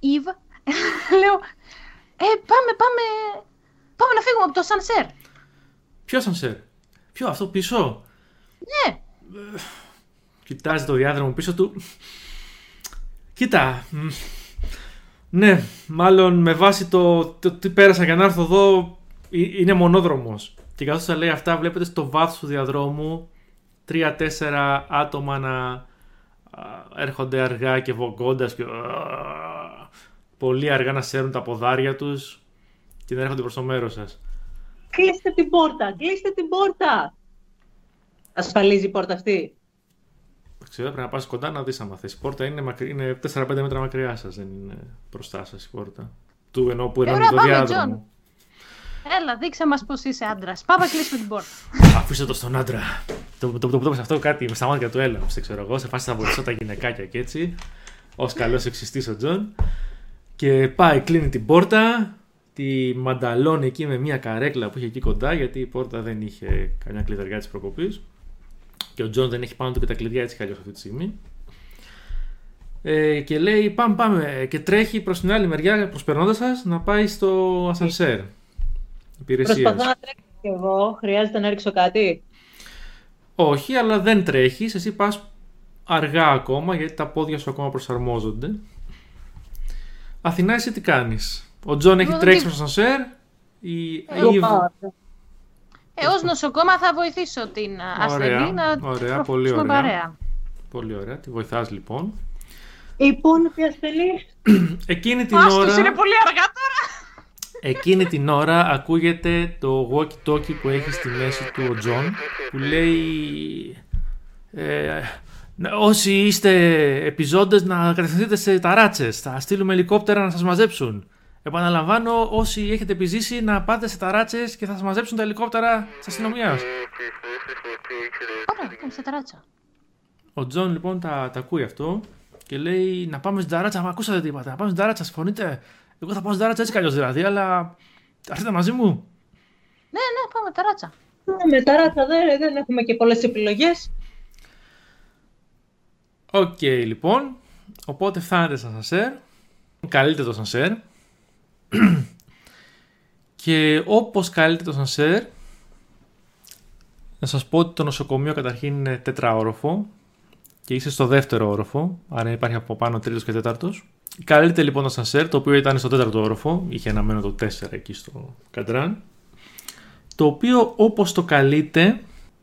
Ιβ, λέω, ε, πάμε, πάμε, πάμε να φύγουμε από το ασανσέρ. Ποιο ασανσέρ, Ποιο, αυτό πίσω; Ναι, Κοιτάζει το διάδρομο πίσω του. Κοίτα. Μ, Ναι, μάλλον με βάση το, το τι πέρασα για να έρθω εδώ ε- είναι μονόδρομος. Και καθώς θα λέει αυτά βλέπετε στο βάθος του διαδρόμου τρία-τέσσερα άτομα να α, έρχονται αργά και βογκώντας και α, πολύ αργά να σέρουν τα ποδάρια τους και να έρχονται προς το μέρος σας. Κλείστε την πόρτα, κλείστε την πόρτα. Ασφαλίζει η πόρτα αυτή. Ξέρω, πρέπει να πας κοντά να δεις άμα θες. Η πόρτα είναι, μακρι... είναι 4-5 μέτρα μακριά σας, δεν είναι μπροστά σας η πόρτα. Του εννοώ που ενώνει ωραία, το πάμε, διάδρομο. έλα, δείξε μας πως είσαι άντρας. Πάμε, κλείσουμε την πόρτα. Αφήστε το στον άντρα. Το, το, το, το, το, αυτό κάτι με στα μάτια του έλα. Δεν ξέρω εγώ, σε φάση θα βοηθήσω τα γυναικάκια και έτσι. Ω καλός σεξιστής ο Τζον. Και πάει, κλείνει την πόρτα. Τη μανταλώνει εκεί με μια καρέκλα που είχε εκεί κοντά, γιατί η πόρτα δεν είχε καμιά κλειδαριά της προκοπής. Και ο Τζον δεν έχει πάνω του και τα κλειδιά έτσι κι αλλιώς αυτή τη στιγμή. Ε, και λέει πάμε πάμε και τρέχει προς την άλλη μεριά προσπερνώντας σας να πάει στο ασανσέρ υπηρεσίας. Προσπαθώ να τρέξω κι εγώ. Χρειάζεται να ρίξω κάτι; Όχι, αλλά δεν τρέχεις. Εσύ πας αργά ακόμα γιατί τα πόδια σου ακόμα προσαρμόζονται. Αθηνά, εσύ τι κάνεις; Ο Τζον έχει Εγώ τρέξει δεν- στο σανσέρ. Η Εγώ Eve- πάω. Ε, ως νοσοκόμα θα βοηθήσω την α, ασθενή να ωραία, πολύ προχωρήσουμε ωραία. παρέα. Πολύ ωραία. Τη βοηθάς λοιπόν. Η υπόλοιπη ασθενή. Εκείνη την Άστος, ώρα. είναι πολύ αργά τώρα. Εκείνη την ώρα ακούγεται το walkie-talkie που έχει στη μέση του ο Τζον που λέει ε, «Να- όσοι είστε επιζώντες να κατευθυνθείτε σε ταράτσες θα στείλουμε ελικόπτερα να σας μαζέψουν επαναλαμβάνω όσοι έχετε επιζήσει να πάτε σε ταράτσες και θα σας μαζέψουν τα ελικόπτερα της αστυνομίας Ωραία, πάμε σε ταράτσα. ο Τζον λοιπόν τα, τα ακούει αυτό και λέει να πάμε στην ταράτσα. Μα ακούσατε τι είπατε, να πάμε στην ταράτσα, συμφωνείτε; Εγώ θα πάω στην ταράτσα έτσι κι αλλιώς δηλαδή, αλλά έρθετε μαζί μου. Ναι, ναι, πάμε ταράτσα. Με ταράτσα δεν, δεν έχουμε και πολλές επιλογές. Οκ, λοιπόν. οπότε φτάνετε στα σανσέρ, καλείτε το σανσέρ και όπως καλείτε το σανσέρ να σας πω ότι το νοσοκομείο καταρχήν είναι τετραόροφο και είσαι στο δεύτερο όροφο, άρα υπάρχει από πάνω τρίτος και τέταρτος. Καλείτε λοιπόν το σανσέρ, το οποίο ήταν στο τέταρτο όροφο, είχε αναμένο το 4 εκεί στο καντράν, το οποίο όπως το καλείτε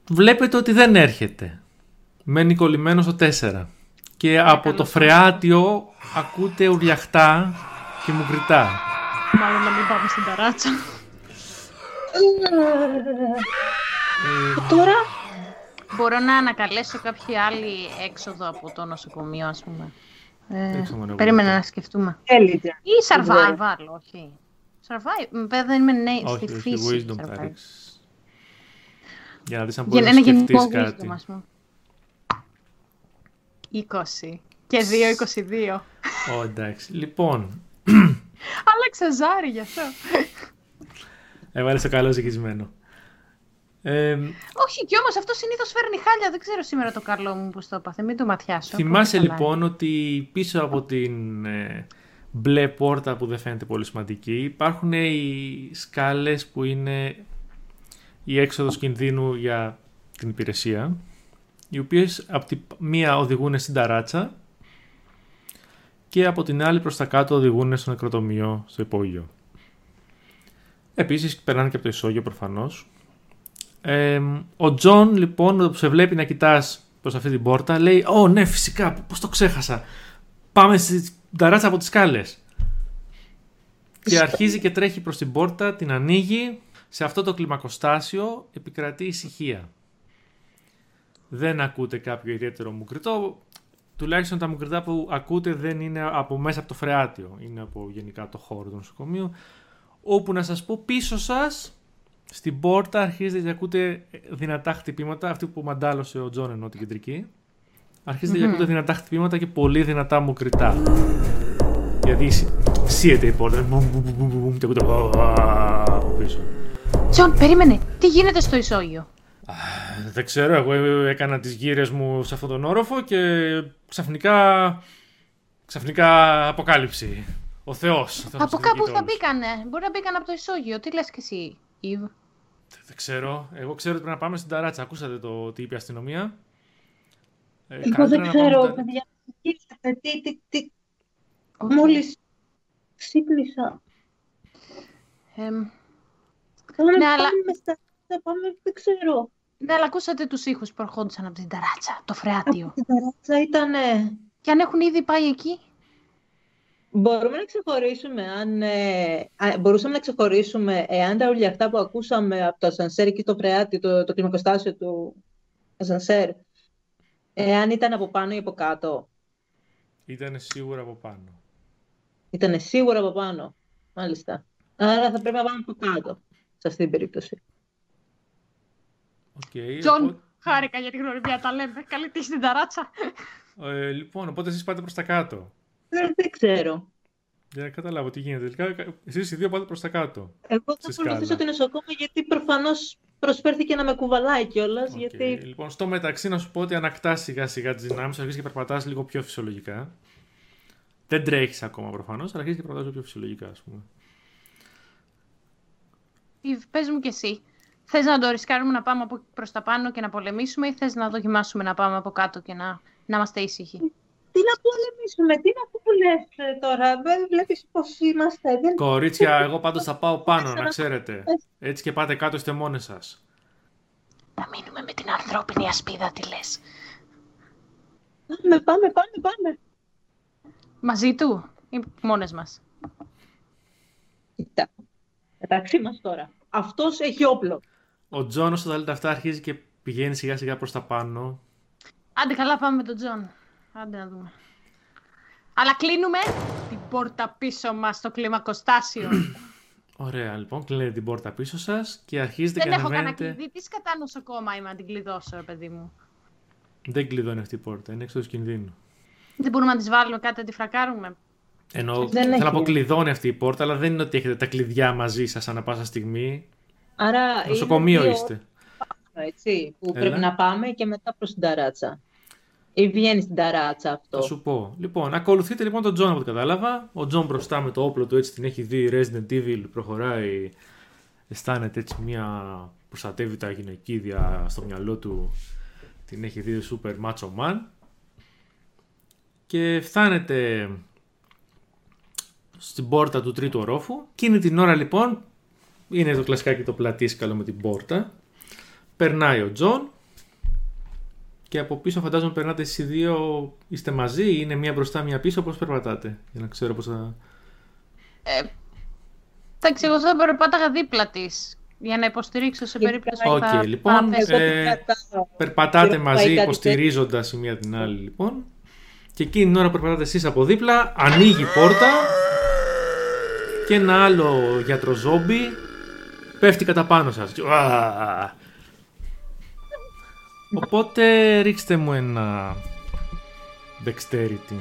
βλέπετε ότι δεν έρχεται. Μένει κολλημένος στο 4. Και από το φρεάτιο ακούτε ουριαχτά και μου κριτά. Μάλλον να μην πάμε στην ταράτσα. Τώρα, Μπορώ να ανακαλέσω κάποια άλλη έξοδο από το νοσοκομείο, ας πούμε. Ε, Δεν ξέρω αν περίμενα εγώ- να σκεφτούμε. Intelligence. Ή survival, όχι. Survive, βέβαια δεν είμαι νέη Όχι, στη όχι, φύση. wisdom θα survive. ρίξεις. Για να δεις αν Για μπορείς ένα να γενικό σκεφτείς wisdom, κάτι. ας πούμε. 20. Και 2-22. Ω, εντάξει. Λοιπόν, Άλλαξα ζάρι γι' αυτό. έβαλες το καλό ζυγισμένο. Ε, Όχι, κι όμως αυτό συνήθως φέρνει χάλια. Δεν ξέρω σήμερα το καλό μου πώς το έπαθε. Μην το ματιάσω. θυμάσαι Πολύ καλά. λοιπόν ότι πίσω από την ε, μπλε πόρτα που δεν φαίνεται πολύ σημαντική υπάρχουν οι σκάλες που είναι η έξοδος κινδύνου για την υπηρεσία οι οποίες από τη μία οδηγούν στην ταράτσα και από την άλλη προς τα κάτω οδηγούν στο νεκροτομείο στο υπόγειο. Επίσης περνάνε και από το ισόγειο προφανώς. Ε, ο Τζον λοιπόν όταν σε βλέπει να κοιτάς προς αυτή την πόρτα λέει «Ω ναι φυσικά πώς το ξέχασα πάμε στην ταράτσα από τις σκάλες». Και αρχίζει και τρέχει προς την πόρτα, την ανοίγει. Σε αυτό το κλιμακοστάσιο επικρατεί ησυχία. Δεν ακούτε κάποιο ιδιαίτερο μουγκρητό. Τουλάχιστον τα μουγκρητά που ακούτε δεν είναι από μέσα από το φρεάτιο. Είναι από γενικά το χώρο του νοσοκομείου. Όπου να σας πω πίσω σας, στην πόρτα αρχίζετε και ακούτε δυνατά χτυπήματα. Αυτή που μαντάλωσε ο Τζον ενώ την κεντρική. Αρχίζετε και ακούτε δυνατά χτυπήματα και πολύ δυνατά μουγκρητά. Δηλαδή σ- σείεται η πόρτα. Μπουμ, μπουμ, μπουμ, μπουμ, μπουμ, και ακούτε από πίσω. Τζον, περίμενε. Τι γίνεται στο ισόγειο; Δεν ξέρω, εγώ έκανα τις γύρες μου σε αυτόν τον όροφο και ξαφνικά, ξαφνικά αποκάλυψη. Ο Θεός. ο Θεός από μας κάπου διοικεί θα όλους. μπήκανε. Μπορεί να μπήκαν από το ισόγειο. Τι λες κι εσύ, Ιβ; Δεν ξέρω. Εγώ ξέρω ότι πρέπει να πάμε στην ταράτσα. Ακούσατε το τι είπε η αστυνομία; Ε, Εγώ καλύτερα δεν να πάμε ξέρω, στην τα- παιδιά. Κοίταξε, τι, τι, τι, Όχι. μόλις ξύπνησα. Εμ, Καλά, Ναι, να αλλά- πάμε στα... Θα πάμε, δεν ξέρω. Ναι, αλλά ακούσατε τους ήχους που ερχόντουσαν από την ταράτσα, το φρεάτιο. Την ταράτσα ήτανε... Και αν έχουν ήδη πάει εκεί; Μπορούμε να ξεχωρίσουμε αν... ε, α, μπορούσαμε να ξεχωρίσουμε εάν τα ουρλιαχτά που ακούσαμε από το ασανσέρ εκεί το φρεάτι, το, το κλιμακοστάσιο του ασανσέρ, εάν ήταν από πάνω ή από κάτω; Ήταν σίγουρα από πάνω. Ήταν σίγουρα από πάνω. Μάλιστα. Άρα θα πρέπει να πάμε από κάτω, σε αυτή την περίπτωση. Okay, Τζον, χάρηκα για την γνωριμία, τα λέμε. Καλή τύχη στην ταράτσα. ε, λοιπόν, οπότε εσείς πάτε προς τα κάτω. Δεν, δεν ξέρω. Για να καταλάβω τι γίνεται. Τελικά, εσείς οι δύο πάτε προς τα κάτω. Εγώ θα Στη ακολουθήσω σκάλα. την νοσοκόμα γιατί προφανώς προσφέρθηκε να με κουβαλάει κιόλας. Οκ. Γιατί Λοιπόν, στο μεταξύ να σου πω ότι ανακτάς σιγά σιγά τις δυνάμεις σου, αρχίζεις και περπατάς λίγο πιο φυσιολογικά. Δεν τρέχεις ακόμα προφανώς, αλλά αρχίζεις και περπατάς πιο φυσιολογικά, ας πούμε. Ιβ, πες μου κι εσύ. Θες να το ρισκάρουμε να πάμε από προς τα πάνω και να πολεμήσουμε ή θες να δοκιμάσουμε να πάμε από κάτω και να, να είμαστε ήσυχοι; τι να πολεμήσουμε, τι να που λες ε, τώρα, δεν βλέπεις πώς είμαστε. Δεν... Κορίτσια, εγώ πάντως θα πάω πάνω, να ξέρετε. Έτσι και πάτε κάτω, είστε μόνοι σας. Να μείνουμε με την ανθρώπινη ασπίδα, τι λες. Πάμε, πάμε, πάμε, πάμε. Μαζί του ή μόνες μας; Κοίτα, μεταξύ μας τώρα. Αυτός έχει όπλο. Ο Τζόν, όσο τα λέτε αυτά, αρχίζει και πηγαίνει σιγά σιγά προς τα πάνω. Άντε καλά πάμε με τον Τζον. Άντε να δούμε. Αλλά κλείνουμε την πόρτα πίσω μας στο κλιμακοστάσιο. Ωραία, λοιπόν, κλείνετε την πόρτα πίσω σας και αρχίζετε Δεν και έχω κανένα ανεβαίνετε. κλειδί. Τι σκατά νοσοκόμα είμαι να την κλειδώσω, ρε παιδί μου. Δεν κλειδώνει αυτή η πόρτα, είναι έξω του κινδύνου. Δεν μπορούμε να της βάλουμε κάτι να τη φρακάρουμε. Ενώ Δεν θέλω έχει. να πω κλειδώνει αυτή η πόρτα, αλλά δεν είναι ότι έχετε τα κλειδιά μαζί σας ανά πάσα στιγμή. Άρα Νοσοκομείο είναι δύο είστε. όροφα, έτσι, που Έλα. πρέπει να πάμε και μετά προς την ταράτσα. ή βγαίνει στην ταράτσα αυτό. Θα σου πω. Λοιπόν, ακολουθείτε λοιπόν τον Τζον από ό,τι κατάλαβα. Ο Τζον μπροστά με το όπλο του έτσι την έχει δει. Resident Evil προχωράει. Αισθάνεται έτσι μια προστατεύει γυναικίδια στο μυαλό του. Την έχει δει super macho man. Και φτάνετε στην πόρτα του τρίτου ορόφου. Εκείνη την ώρα λοιπόν είναι το κλασικάκι το πλατύσκαλο με την πόρτα. Περνάει ο Τζον και από πίσω φαντάζομαι περνάτε εσείς δύο, είστε μαζί, είναι μία μπροστά, μία πίσω, πώς περπατάτε, για να ξέρω πώς θα... Ε, εντάξει, εγώ θα περπάταγα δίπλα της για να υποστηρίξω σε περίπτωση που Οκ, θα... λοιπόν, θα ε, περπατάτε Και μαζί πάει κάτι υποστηρίζοντας η μία την άλλη λοιπόν. Και εκείνη την ώρα που περπατάτε εσείς από δίπλα ανοίγει η πόρτα και ένα άλλο γιατροζόμπι πέφτει κατά πάνω σας. Ουα! Οπότε ρίξτε μου ένα dexterity.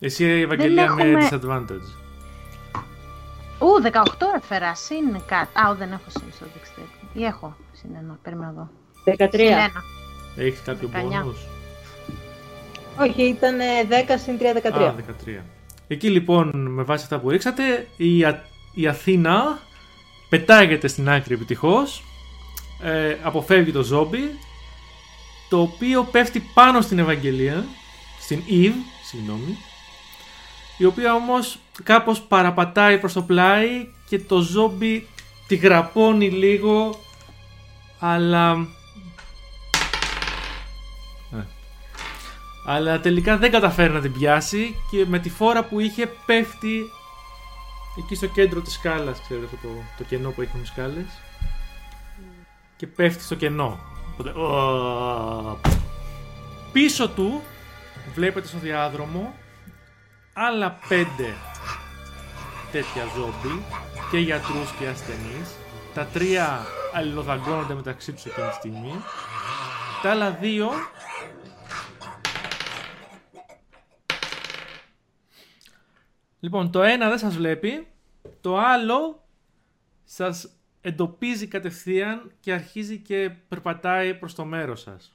Εσύ Ευαγγελία με έχουμε- disadvantage. Ου, 18 έφερα, συν κάτι. Α, ου, δεν έχω συν στο dexterity. Ή έχω συν ένα, περίμενα εδώ. 13. Συν ένα. Έχεις κάποιο 19. bonus; Όχι, ήταν ε, 10 συν 3, 13. Α, 13. Εκεί λοιπόν, με βάση αυτά που ρίξατε, η, Α- η Αθήνα πετάγεται στην άκρη επιτυχώς, ε, αποφεύγει το ζόμπι, το οποίο πέφτει πάνω στην Ευαγγελία, στην Eve, συγγνώμη, η οποία όμως κάπως παραπατάει προς το πλάι και το ζόμπι τη γραπώνει λίγο, αλλά... Ε, αλλά τελικά δεν καταφέρει να την πιάσει και με τη φόρα που είχε πέφτει εκεί στο κέντρο της σκάλας, ξέρετε αυτό το, το κενό που έχουν οι σκάλες. Και πέφτει στο κενό. Οπότε, «Ω». Πίσω του βλέπετε στο διάδρομο άλλα πέντε τέτοια ζόμπι και γιατρούς και ασθενείς. Τα τρία αλληλοδαγκώνονται μεταξύ τους εκείνη τη στιγμή. Τα άλλα δύο Λοιπόν, το ένα δεν σας βλέπει, το άλλο σας εντοπίζει κατευθείαν και αρχίζει και περπατάει προς το μέρος σας.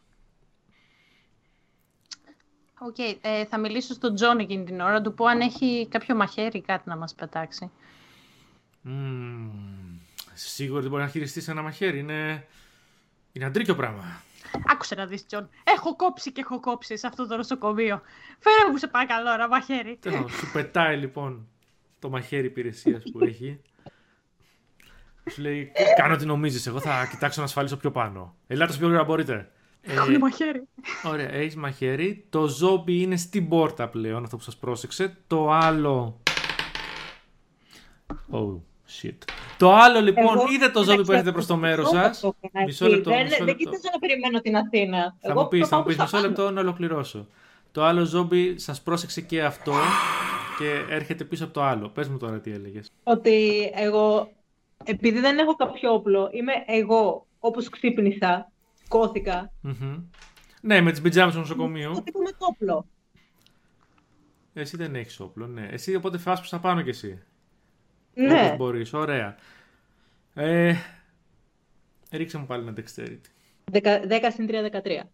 Οκ, ε, θα μιλήσω στον Τζον εκείνη την ώρα, να του πω αν έχει κάποιο μαχαίρι ή κάτι να μας πετάξει. Μμμ, σίγουρα δεν μπορεί να χειριστείς ένα μαχαίρι, είναι, είναι αντρίκιο πράγμα. Άκουσε να δεις, Τζον. Έχω κόψει και έχω κόψει σε αυτό το νοσοκομείο. Φέρε μου σε παρακαλώ ένα μαχαίρι. Τέλος, σου πετάει λοιπόν το μαχαίρι υπηρεσίας που έχει. Σου λέει, κάνω τι νομίζεις, εγώ θα κοιτάξω να ασφαλίσω πιο πάνω. Ελάτε όσο πιο γρήγορα μπορείτε. Ε, Έχω μαχαίρι. Ωραία, έχεις μαχαίρι. Το ζόμπι είναι στην πόρτα πλέον, αυτό που σας πρόσεξε. Το άλλο... Oh, shit. Το άλλο λοιπόν, Εγώ- είδε το ζόμπι που έρχεται προς το μέρος Εγώ σας. το έκανα Μισό εκεί. λεπτό, Δεν, μισό δεν λεπτό. κοίταζα να περιμένω την Αθήνα. Θα Εγώ μου πεις, το θα μου πάω πεις στα μισό πάνω. λεπτό να ολοκληρώσω. Το άλλο ζόμπι σας πρόσεξε και αυτό και έρχεται πίσω από το άλλο. Πες μου τώρα τι έλεγες. Ότι εγώ, επειδή δεν έχω κάποιο όπλο, είμαι εγώ, όπως ξύπνησα, σηκώθηκα, Μμμ. Ναι, με τις πιτζάμες του νοσοκομείου. το τύπο με το όπλο. Εσύ δεν έχεις όπλο, ναι. Εσύ οπότε φας προς τα πάνω κι εσύ. Ναι. Όπως μπορείς, ωραία. Ε, ρίξε μου πάλι ένα dexterity. 10 συν 3, 13.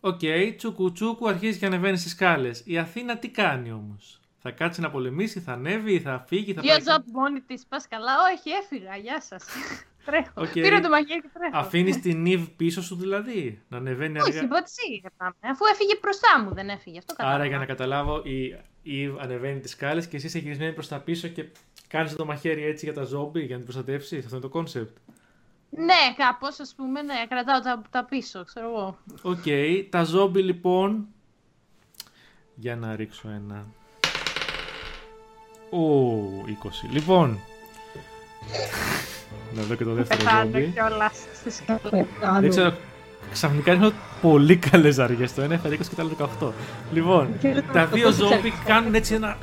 Οκ, τσούκου τσούκου αρχίζει και ανεβαίνει στις σκάλες. Η Αθήνα τι κάνει όμως; Θα κάτσει να πολεμήσει, θα ανέβει, θα φύγει, θα Δύο πάει... jump μόνη της. Πας καλά. Όχι, έφυγα. Γεια σας. Τρέχω. Οκ. Πήρα το μαχαίρι και τρέχω. Αφήνεις την Eve πίσω σου δηλαδή, να ανεβαίνει Όχι, αργά; είπα ότι εσύ πάμε. Αφού έφυγε μπροστά μου, δεν έφυγε. Αυτό κατάλαβα. Άρα για να καταλάβω, η Eve ανεβαίνει τις σκάλες και εσύ είσαι γυρισμένη προς τα πίσω και κάνεις το μαχαίρι έτσι για τα ζόμπι, για να την προστατεύσεις. Αυτό είναι το κόνσεπτ. Ναι, κάπως ας πούμε, ναι, κρατάω τα, τα πίσω, ξέρω εγώ. Οκ, τα ζόμπι λοιπόν. Για να ρίξω ένα. Ω, 20. Λοιπόν. Να δω και το δεύτερο Πεθάνω ζόμπι. κιόλας στη σκάλα. Δεν ξέρω. Ξαφνικά ρίχνω πολύ καλές ζαριέ. Το ένα έφερε 20 και το άλλο 18. Λοιπόν, τα δύο ζόμπι κάνουν έτσι ένα.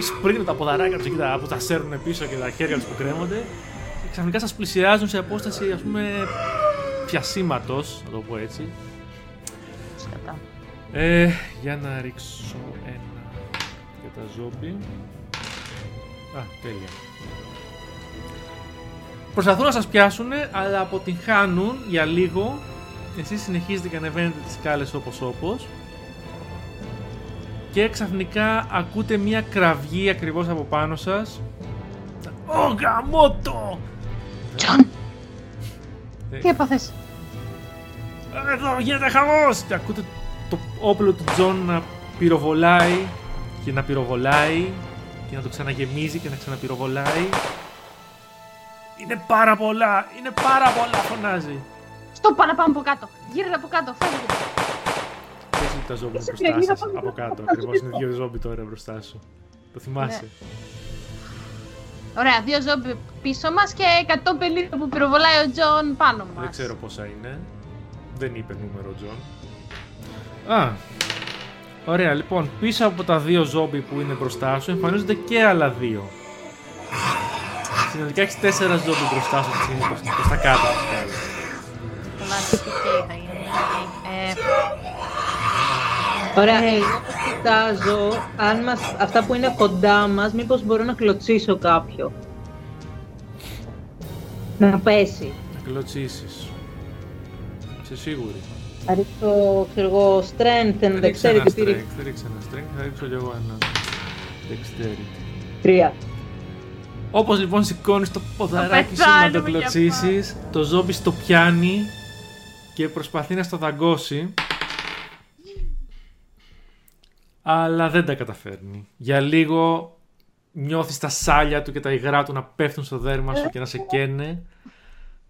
Σπρίνουν τα ποδαράκια τους εκεί τα- που τα σέρνουν πίσω και τα χέρια τους που κρέμονται. Και ξαφνικά σας πλησιάζουν σε απόσταση ας πούμε πιασίματο, να το πω έτσι. Σκατά. Ε, για να ρίξω ένα για τα ζόμπι. Α, τέλεια. Προσπαθούν να σας πιάσουν, αλλά αποτυγχάνουν για λίγο εσείς συνεχίζετε και ανεβαίνετε τις σκάλες όπως όπως και ξαφνικά ακούτε μια κραυγή ακριβώς από πάνω σας. Ω γαμώτο! Τζον, Ε, τι έπαθες; Εδώ γίνεται χαμός! Και ακούτε το όπλο του Τζον να πυροβολάει και να πυροβολάει και να το ξαναγεμίζει και να ξαναπυροβολάει. Είναι πάρα πολλά! Είναι πάρα πολλά! Φωνάζει. Στο πάνω πάμε από κάτω. Γύρω από κάτω, φεύγει. Πες ότι τα ζόμπι είναι Είσαι μπροστά κραυγή, σας, θα πάμε από κάτω. κάτω. Ακριβώς είναι δύο ζόμπι τώρα μπροστά σου. Το θυμάσαι. Ωραία, δύο ζόμπι πίσω μας και 150 που πυροβολάει ο Τζον πάνω μας. Δεν ξέρω πόσα είναι. Δεν είπε νούμερο ο Τζον. Α, ωραία. Λοιπόν, πίσω από τα δύο ζόμπι που είναι μπροστά σου εμφανίζονται και άλλα δύο. Συνολικά έχεις τέσσερα ζόμπι μπροστά σου αυτή τη στιγμή προς, προς τα κάτω Ωραία, εγώ κοιτάζω αν μας, αυτά που είναι κοντά μας, μήπως μπορώ να κλωτσίσω κάποιο. Να πέσει. Να κλωτσίσεις. Είσαι σίγουρη. Θα ρίξω, ξέρω εγώ, strength and Ρίξε ένα dexterity. τι ρίξω. strength, ρίξε ένα strength, θα ρίξω κι εγώ ένα dexterity. Τρία. Όπως λοιπόν σηκώνεις το ποδαράκι σου να το πεθάνουμε για κλωτσίσεις, το ζόμπι στο πιάνει και προσπαθεί να στο δαγκώσει. Αλλά δεν τα καταφέρνει. Για λίγο νιώθεις τα σάλια του και τα υγρά του να πέφτουν στο δέρμα σου και να σε καίνε.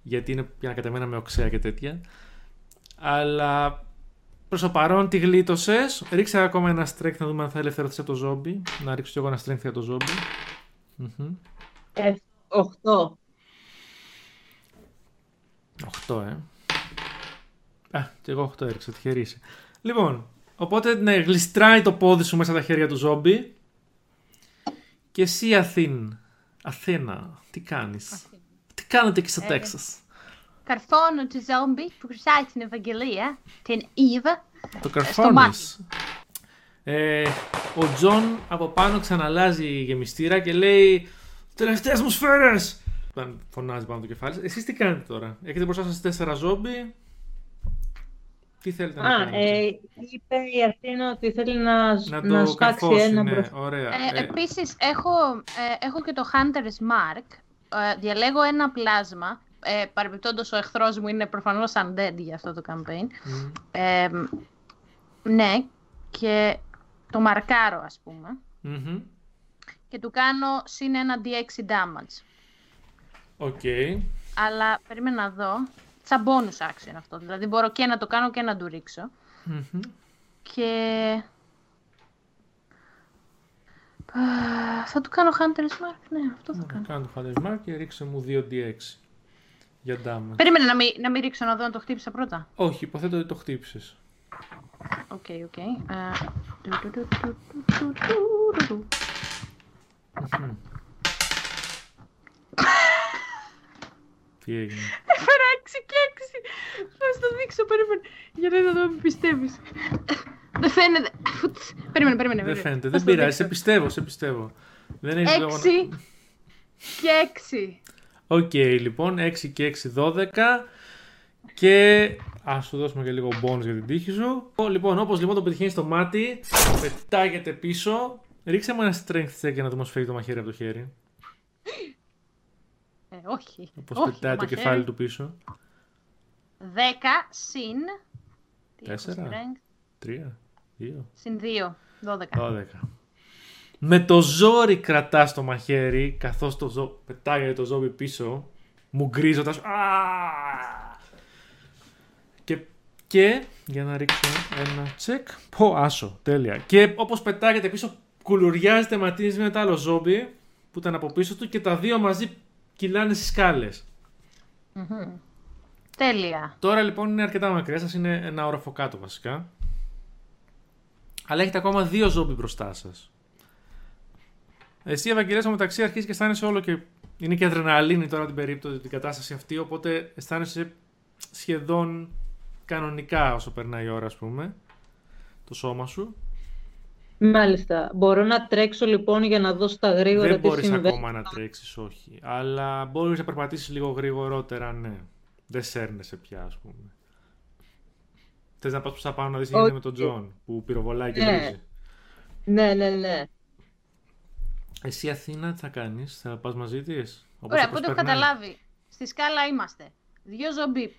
Γιατί είναι πια κατεμένα με οξέα και τέτοια. Αλλά προς το παρόν τη γλίτωσες. Ρίξε ακόμα ένα strength να δούμε αν θα ελευθερωθείς από το ζόμπι. Να ρίξω κι εγώ ένα strength για το ζόμπι. Μμμ. Ε, οχτώ. 8, ε. Α, και εγώ 8 έριξα, τυχερή είσαι. Λοιπόν, οπότε ναι, γλιστράει το πόδι σου μέσα στα χέρια του ζόμπι. Και εσύ Αθήν, Αθήνα, τι κάνεις; Τι κάνετε εκεί στο Ε, Τέξας; καρφώνω τη ζόμπις που χρυσάει την Ευαγγελία, την Ήβα. Το στο καρφώνεις; Ε, ο Τζον από πάνω ξαναλλάζει γεμιστήρα και λέει Τελευταίες μου σφαίρες! Όταν Φωνάζει πάνω το κεφάλι σας. Εσείς τι κάνετε τώρα; Έχετε μπροστά σας τέσσερα ζόμπι. Τι θέλετε να Α, κάνετε. ε, είπε η Αθήνα ότι θέλει να, να να το σφάξει καρφώσει, ένα ναι, μπροστά. ωραία. Ε, Ε, επίσης, έχω, ε, έχω και το Hunter's Mark. Ε, διαλέγω ένα πλάσμα. Ε, παρεμπιπτόντως, ο εχθρός μου είναι προφανώς undead για αυτό το campaign. μ, Ε, ναι, και το μαρκάρω, ας πούμε. μμμ. Και του κάνω συν ένα D6 damage. Οκ. Αλλά περίμενα να δω. Σαν bonus action αυτό. Δηλαδή μπορώ και να το κάνω και να του ρίξω. Μμμ. Και... Α, Θα του κάνω Hunter's Mark. Ναι, αυτό θα Να κάνω. κάνω το Hunter's Mark και ρίξε μου 2d6 για damage. Περίμενε να μην, να μην ρίξω να δω αν το χτύπησα πρώτα. Όχι, υποθέτω ότι το χτύπησες. Οκ, οκ. Ε, του, του, του, του, του, του, του, του. Μμμ. Τι έγινε. Έφερα 6 και 6. Θα στο δείξω, περίμενε. Για να δω αν με πιστεύεις. Δεν φαίνεται. Περίμενε, περίμενε. Δεν περίμενε. φαίνεται, Θα δεν στο πειράζει, σε δείξω. πιστεύω, σε πιστεύω. Δεν έχει λόγο να... 6 και 6. Οκ, λοιπόν, 6 και 6, 12. Και ας σου δώσουμε και λίγο bonus για την τύχη σου. Λοιπόν, όπως λοιπόν το πετυχαίνει στο μάτι, πετάγεται πίσω. Ρίξε μου ένα strength check για να δούμε αν σου φεύγει το μαχαίρι από το χέρι. Ε, όχι. Όπως όχι, πετάει το μαχαίρι. κεφάλι του πίσω. 10 συν. τι έχω Τέσσερα. strength, 3, 2, Συν 2. 12. 12. Με το ζόρι κρατάς το μαχαίρι, καθώς το ζω... πετάγεται το ζόμπι πίσω, μου γκρίζοντας. Και, και για να ρίξω ένα τσεκ. Πω, άσο, τέλεια. Και όπως πετάγεται πίσω, κουλουριάζεται ματίζει με το άλλο ζόμπι που ήταν από πίσω του και τα δύο μαζί κυλάνε στις σκάλες. Μμμ. Τέλεια. Τώρα λοιπόν είναι αρκετά μακριά σας, είναι ένα όροφο κάτω βασικά. Αλλά έχετε ακόμα δύο ζόμπι μπροστά σας. Εσύ, Ευαγγελία, μεταξύ αρχίζει και αισθάνεσαι όλο και. Είναι και αδρεναλίνη τώρα την περίπτωση, την κατάσταση αυτή. Οπότε αισθάνεσαι σχεδόν κανονικά όσο περνάει η ώρα, ας πούμε. Το σώμα σου. Μάλιστα. Μπορώ να τρέξω λοιπόν για να δω στα γρήγορα Δεν τι μπορείς συμβαίνει. ακόμα να τρέξεις, όχι. Αλλά μπορείς να περπατήσεις λίγο γρηγορότερα, ναι. Δεν σέρνεσαι πια, ας πούμε. Θες να πας προς τα πάνω να δεις τι γίνεται με Όχι. τον Τζον που πυροβολάει και Ναι. βρίζει. Ναι, ναι, ναι. Εσύ Αθήνα τι θα κάνεις, θα πας μαζί της. Όπως Ωραία, το από ό,τι έχω προσπερνάει. καταλάβει. Στη σκάλα είμαστε. Δύο ζόμπι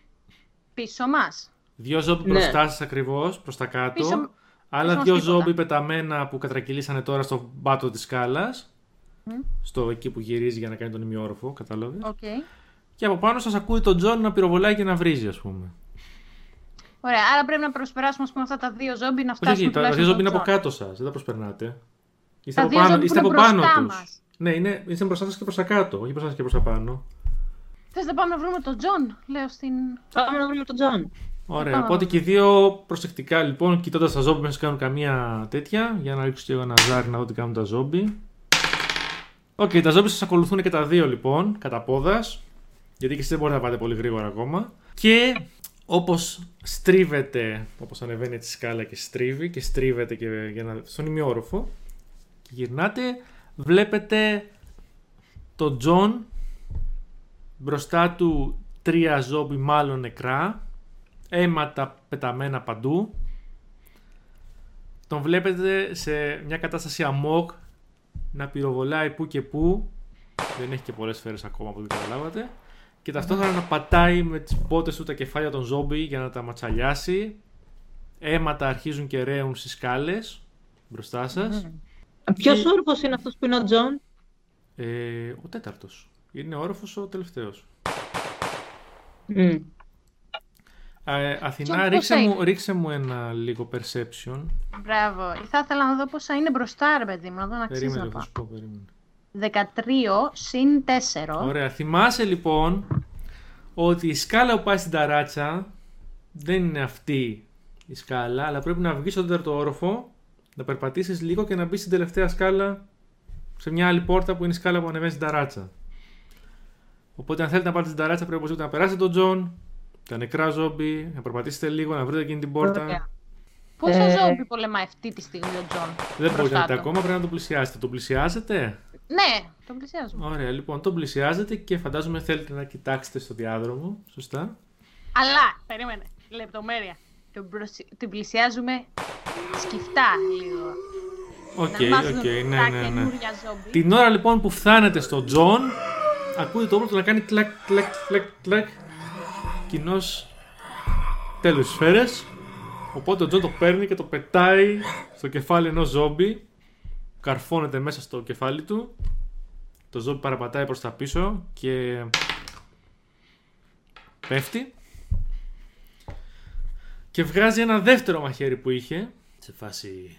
πίσω μας. Δυο ζόμπι Ναι. μπροστά σας ακριβώς, προς τα κάτω. Πίσω- Άλλα πίσω μας δυο τίποτα. ζόμπι πεταμένα που κατρακυλήσανε τώρα στο πάτο της σκάλας. Στο εκεί που γυρίζει για να κάνει τον ημιόροφο, κατάλαβες. Οκ. Και από πάνω σας ακούει τον Τζον να πυροβολάει και να βρίζει, ας πούμε. Ωραία, άρα πρέπει να προσπεράσουμε ας πούμε, αυτά τα δύο ζόμπι να Όχι, φτάσουμε όχι, τα τουλάχιστον δύο ζόμπι είναι στον από Τζον. κάτω σας, δεν τα προσπερνάτε. Είστε Τα από δύο πάνω, ζόμπι είστε που από είναι πάνω μπροστά τους. μας. Ναι, είναι, είστε μπροστά σας και προς τα κάτω, όχι μπροστά σας και προς τα πάνω. Θες να πάμε να βρούμε τον Τζον, λέω στην... Πάμε να βρούμε τον Τζον. Ωραία, Πάμε. οπότε και οι δύο προσεκτικά λοιπόν, κοιτώντας τα ζόμπι μέσα κάνουν καμία τέτοια. Για να ρίξω και εγώ ένα ζάρι να δω τι κάνουν τα ζόμπι. Οκ, τα ζόμπι σας ακολουθούν και τα δύο λοιπόν, κατά πόδας. Γιατί και εσείς δεν μπορείτε να πάτε πολύ γρήγορα ακόμα. Και όπως στρίβετε, όπως ανεβαίνει τη σκάλα και στρίβει και στρίβετε και για να, στον ημιόροφο και γυρνάτε, βλέπετε τον Τζον μπροστά του τρία ζόμπι μάλλον νεκρά αίματα πεταμένα παντού. Τον βλέπετε σε μια κατάσταση αμόκ να πυροβολάει που και που. Δεν έχει και πολλές σφαίρες ακόμα που δεν καταλάβατε. Και ταυτόχρονα να πατάει με τις μπότες του τα κεφάλια των ζόμπι για να τα τσαλιάσει. Αίματα αρχίζουν και ρέουν στις σκάλες μπροστά σας. Ποιος Και- όροφος είναι αυτός που είναι ο Τζον; Ε, ο τέταρτος. Είναι όροφος ο τελευταίος. Μμ. Ε, Αθηνά, Τζον, ρίξε πόσα μου, είναι; ρίξε μου ένα λίγο perception. Μπράβο. Θα ήθελα να δω πόσα είναι μπροστά, ρε παιδί μου, να δω να αξίζει Περίμενε, να θα πάω. σου πω, περίμενε. 13 συν 4. Ωραία. Θυμάσαι λοιπόν ότι η σκάλα που πάει στην ταράτσα δεν είναι αυτή η σκάλα, αλλά πρέπει να βγεις στον τέταρτο όροφο, να περπατήσεις λίγο και να μπεις στην τελευταία σκάλα σε μια άλλη πόρτα που είναι η σκάλα που ανεβαίνει στην ταράτσα. Οπότε, αν θέλετε να πάτε στην ταράτσα, πρέπει οπωσδήποτε να περάσετε τον Τζον, τα νεκρά ζόμπι, να περπατήσετε λίγο, να βρείτε εκείνη την πόρτα. Ωραία. Πόσα Ε, ζόμπι πολεμάει αυτή τη στιγμή ο Τζον. Δεν μπορείτε μπροστά να δείτε του; ακόμα, πρέπει να το πλησιάσετε. Το πλησιάζετε; Ναι, τον πλησιάζουμε. Ωραία, λοιπόν, τον πλησιάζετε και φαντάζομαι θέλετε να κοιτάξετε στο διάδρομο. Σωστά; Αλλά, περίμενε, λεπτομέρεια. Τον, προσι- την πλησιάζουμε σκυφτά λίγο. Οκ, να μάθουν οκ, τα ναι, ναι, ναι. καινούρια ζόμπι. Την ώρα λοιπόν που φτάνετε στο Τζον, ακούτε το όπλο του να κάνει κλακ, κλακ, κλακ, κλακ. Κοινώς τέλος οι σφαίρες. Οπότε ο Τζον το παίρνει και το πετάει στο κεφάλι ενός ζόμπι. Καρφώνεται μέσα στο κεφάλι του. Το ζόμπι παραπατάει προς τα πίσω και πέφτει. Και βγάζει ένα δεύτερο μαχαίρι που είχε. Σε φάση...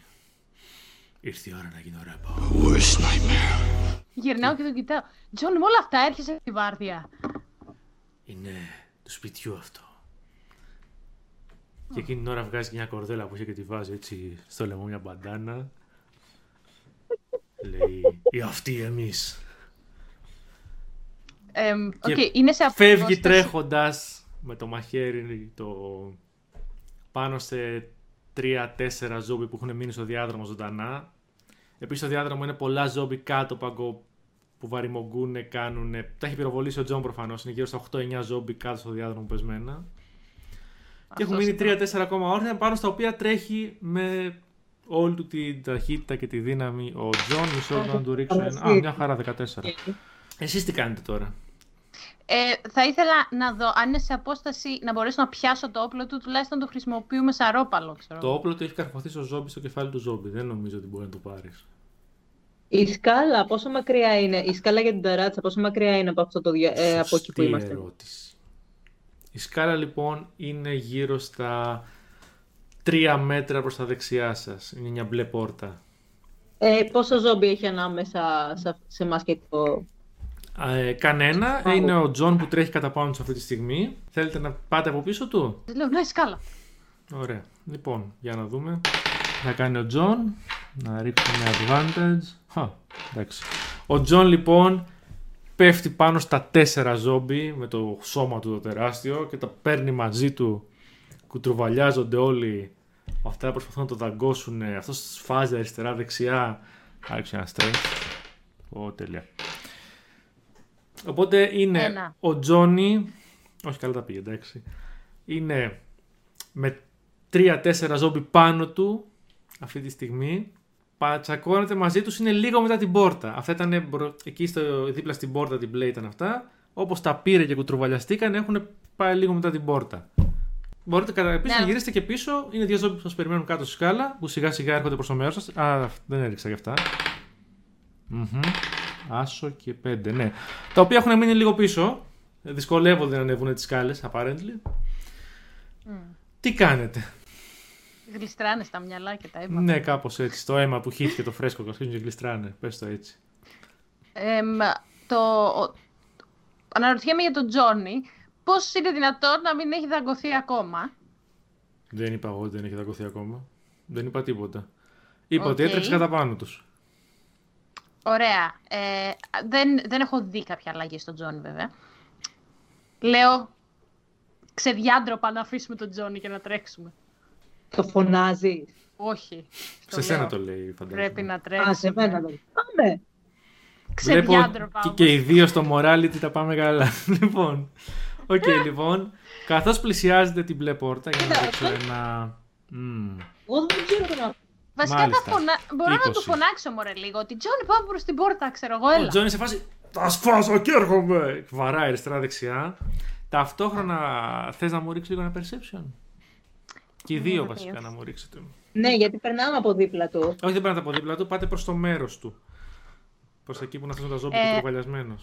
Ήρθε η ώρα να γίνω ράμπο. Worst nightmare. Γυρνάω και τον κοιτάω. Τζον, με όλα αυτά έρχεσαι στη βάρδια. Είναι του σπιτιού αυτό. Και εκείνη την ώρα βγάζει και μια κορδέλα που είχε και τη βάζει έτσι στο λαιμό μια μπαντάνα. Λέει, οι αυτοί εμείς. Εμ, Και οκ, είναι σε Φεύγει απόσταση- τρέχοντας με το μαχαίρι το... πάνω σε τρία-τέσσερα ζόμπι που έχουν μείνει στο διάδρομο ζωντανά. Επίσης στο διάδρομο είναι πολλά ζόμπι κάτω που βαριοβογκούνε, κάνουνε. Τα έχει πυροβολήσει ο Τζον προφανώς. Είναι γύρω στα 8-9 ζόμπι κάτω στο διάδρομο πεσμένα. Και έχουν Αυτός μείνει είναι. 3-4 ακόμα όρθια πάνω στα οποία τρέχει με όλη του την ταχύτητα και τη δύναμη ο Τζον. Μισό λεπτό να του ρίξω ένα. Α, μια χαρά 14. Εσείς τι κάνετε τώρα; Ε, θα ήθελα να δω αν είναι σε απόσταση να μπορέσω να πιάσω το όπλο του, τουλάχιστον το χρησιμοποιούμε σαν ρόπαλο, ξέρω. Το όπλο του έχει καρφωθεί στο ζόμπι στο κεφάλι του ζόμπι. Δεν νομίζω ότι μπορεί να το πάρεις. Η σκάλα, πόσο μακριά είναι, η σκάλα για την ταράτσα, πόσο μακριά είναι από, αυτό το, δια- ε, από εκεί που είμαστε. ερώτηση. Η σκάλα λοιπόν είναι γύρω στα 3 μέτρα προς τα δεξιά σας. Είναι μια μπλε πόρτα. Ε, πόσο ζόμπι έχει ανάμεσα σε, σε εμάς και το... Ε, κανένα. Wow. Είναι ο Τζον που τρέχει κατά πάνω του αυτή τη στιγμή. Θέλετε να πάτε από πίσω του; Της λέω, ναι, σκάλα. Ωραία. Λοιπόν, για να δούμε. Θα κάνει ο Τζον. Να ρίξουμε advantage. Χα, εντάξει. Ο Τζον λοιπόν πέφτει πάνω στα τέσσερα ζόμπι με το σώμα του το τεράστιο και τα παίρνει μαζί του. Κουτρουβαλιάζονται όλοι. Αυτά προσπαθούν να το δαγκώσουν. Αυτός σφάζει αριστερά-δεξιά. Ας ρίξει ένα strength. Ω, τέλεια. Οπότε είναι Ένα. ο Τζόνι. Όχι, καλά τα πήγε, εντάξει. Είναι με τρία-τέσσερα ζόμπι πάνω του αυτή τη στιγμή. Τσακώνεται μαζί τους είναι λίγο μετά την πόρτα. Αυτά ήταν μπρο- εκεί στο, δίπλα στην πόρτα την play ήταν αυτά. Όπως τα πήρε και κουτρουβαλιαστήκαν, έχουν πάει λίγο μετά την πόρτα. Μπορείτε κατά επίσης Ναι. να γυρίσετε και πίσω. Είναι δύο ζόμπι που σας περιμένουν κάτω στη σκάλα που σιγά σιγά έρχονται προς το μέρος σας. Α, δεν έριξα γι' αυτά. Μμμ. Άσο και πέντε, ναι. Τα οποία έχουν μείνει λίγο πίσω. Δυσκολεύονται να ανέβουν τις σκάλες, apparently. Τι κάνετε; Γλιστράνε στα μυαλά και τα αίματα. Ναι, κάπως έτσι. Το αίμα που χύθηκε το φρέσκο καθώς και γλιστράνε. Πες το έτσι. Εμ, το... ο- Αναρωτιέμαι για τον Τζόνι. Πώς είναι δυνατόν να μην έχει δαγκωθεί ακόμα; Δεν είπα εγώ ότι δεν έχει δαγκωθεί ακόμα. Δεν είπα τίποτα. Είπα ότι Οκ. έτρεξε κατά πάνω τους. Ωραία. Ε, δεν, δεν έχω δει κάποια αλλαγή στον Τζόνι βέβαια. Λέω, ξεδιάντροπα να αφήσουμε τον Τζόνι και να τρέξουμε. Το φωνάζεις. Όχι. Σε σένα λέω. το λέει, φαντάζομαι. Πρέπει να τρέξουμε. Α, σε μένα δεν. Πάμε. Βλέπω Ξεδιάντροπα και, όμως. και οι δύο στο morality τα πάμε καλά. λοιπόν, οκ, λοιπόν. Καθώς πλησιάζετε την μπλε πόρτα για να δείξω ένα... Μμμ. Εγώ δεν ξέρω τι να Βασικά Μάλιστα. θα φωνα... μπορώ να 20. του φωνάξω μωρέ λίγο ότι Τζόνι πάμε προς την πόρτα ξέρω εγώ Ο έλα. Τζόνι σε φάση. Τα σπάσω και έρχομαι! Βαράει αριστερά-δεξιά. Ταυτόχρονα θες να μου ρίξεις λίγο ένα perception; Και οι δύο Ναι, βασικά βεβαίως. να μου ρίξετε. Ναι, γιατί περνάμε από δίπλα του. Όχι, δεν πάτε από δίπλα του, πάτε προς το μέρος του. Προς εκεί που είναι αυτό το ζόμπι Ε. και τροβαλιασμένο.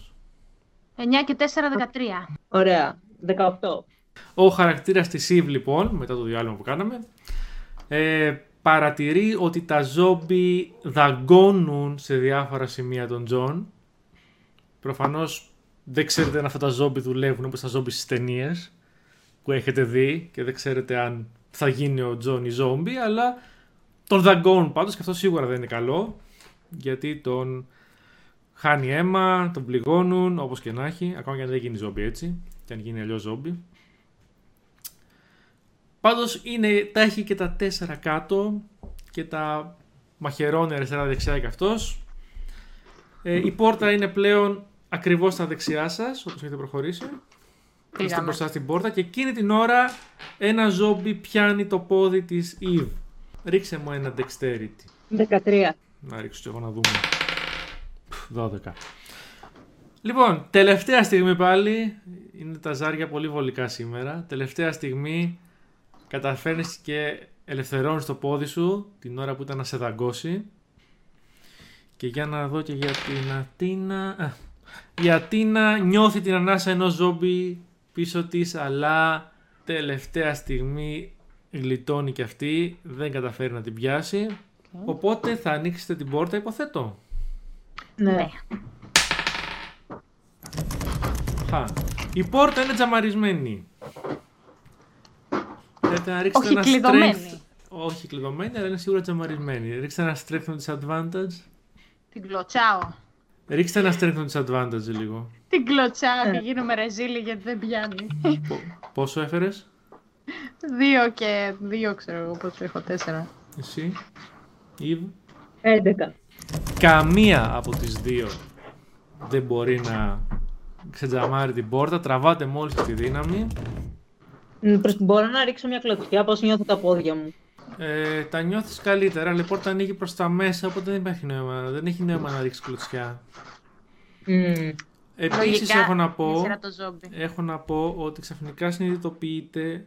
9 και 4, 13. Ωραία. 18. Ο χαρακτήρας της Eve λοιπόν, μετά το διάλειμμα που κάναμε, ε, παρατηρεί ότι τα ζόμπι δαγκώνουν σε διάφορα σημεία τον Τζον. Προφανώς δεν ξέρετε αν αυτά τα ζόμπι δουλεύουν όπως τα ζόμπι στις ταινίες που έχετε δει και δεν ξέρετε αν θα γίνει ο Τζον ή ζόμπι, αλλά τον δαγκώνουν πάντως και αυτό σίγουρα δεν είναι καλό γιατί τον χάνει αίμα, τον πληγώνουν όπως και να έχει, ακόμα και αν δεν γίνει ζόμπι έτσι και αν γίνει αλλιώς ζόμπι. Πάντως είναι, τα έχει και τα τέσσερα κάτω και τα μαχαιρώνει αριστερά-δεξιά και αυτός. Ε, η πόρτα είναι πλέον ακριβώς στα δεξιά σας, όπως έχετε προχωρήσει. Είστε Πήγαμε. μπροστά στην πόρτα και εκείνη την ώρα ένα ζόμπι πιάνει το πόδι της Eve. Ρίξε μου ένα dexterity. 13. Να ρίξω και εγώ να δούμε. Πφ, 12. Λοιπόν, τελευταία στιγμή πάλι. Είναι τα ζάρια πολύ βολικά σήμερα. Τελευταία στιγμή καταφέρνεις και ελευθερώνεις το πόδι σου την ώρα που ήταν να σε δαγκώσει. Και για να δω και για την Ατίνα... Α, η Ατίνα νιώθει την ανάσα ενός ζόμπι πίσω της, αλλά τελευταία στιγμή γλιτώνει και αυτή, δεν καταφέρει να την πιάσει. Οπότε θα ανοίξετε την πόρτα, υποθέτω. Ναι. Χα. Η πόρτα είναι τζαμαρισμένη. Θέλετε να ρίξετε Όχι ένα κλειδωμένη. strength. Όχι κλειδωμένη, αλλά είναι σίγουρα τζαμαρισμένη. Ρίξτε ένα strength on disadvantage. Την κλωτσάω. Ρίξτε ένα strength on disadvantage λίγο. Την κλωτσάω και Ε. γίνομαι ρεζίλη γιατί δεν πιάνει. Πο- πόσο έφερες, δύο και δύο ξέρω εγώ πώς έχω τέσσερα. εσύ, Eve. 11. Καμία από τις δύο δεν μπορεί να ξετζαμάρει την πόρτα. Τραβάτε μόλις τη δύναμη. Μ, προς- Μπορώ να ρίξω μια κλωτσιά, πώς νιώθω τα πόδια μου. Ε, τα νιώθεις καλύτερα, αλλά η πόρτα ανοίγει προς τα μέσα, οπότε δεν υπάρχει νόημα. Δεν έχει νόημα να ρίξεις κλωτσιά. Μ, Επίσης Λογικά, έχω να είναι πω, σειρά το ζόμπι. έχω να πω ότι ξαφνικά συνειδητοποιείτε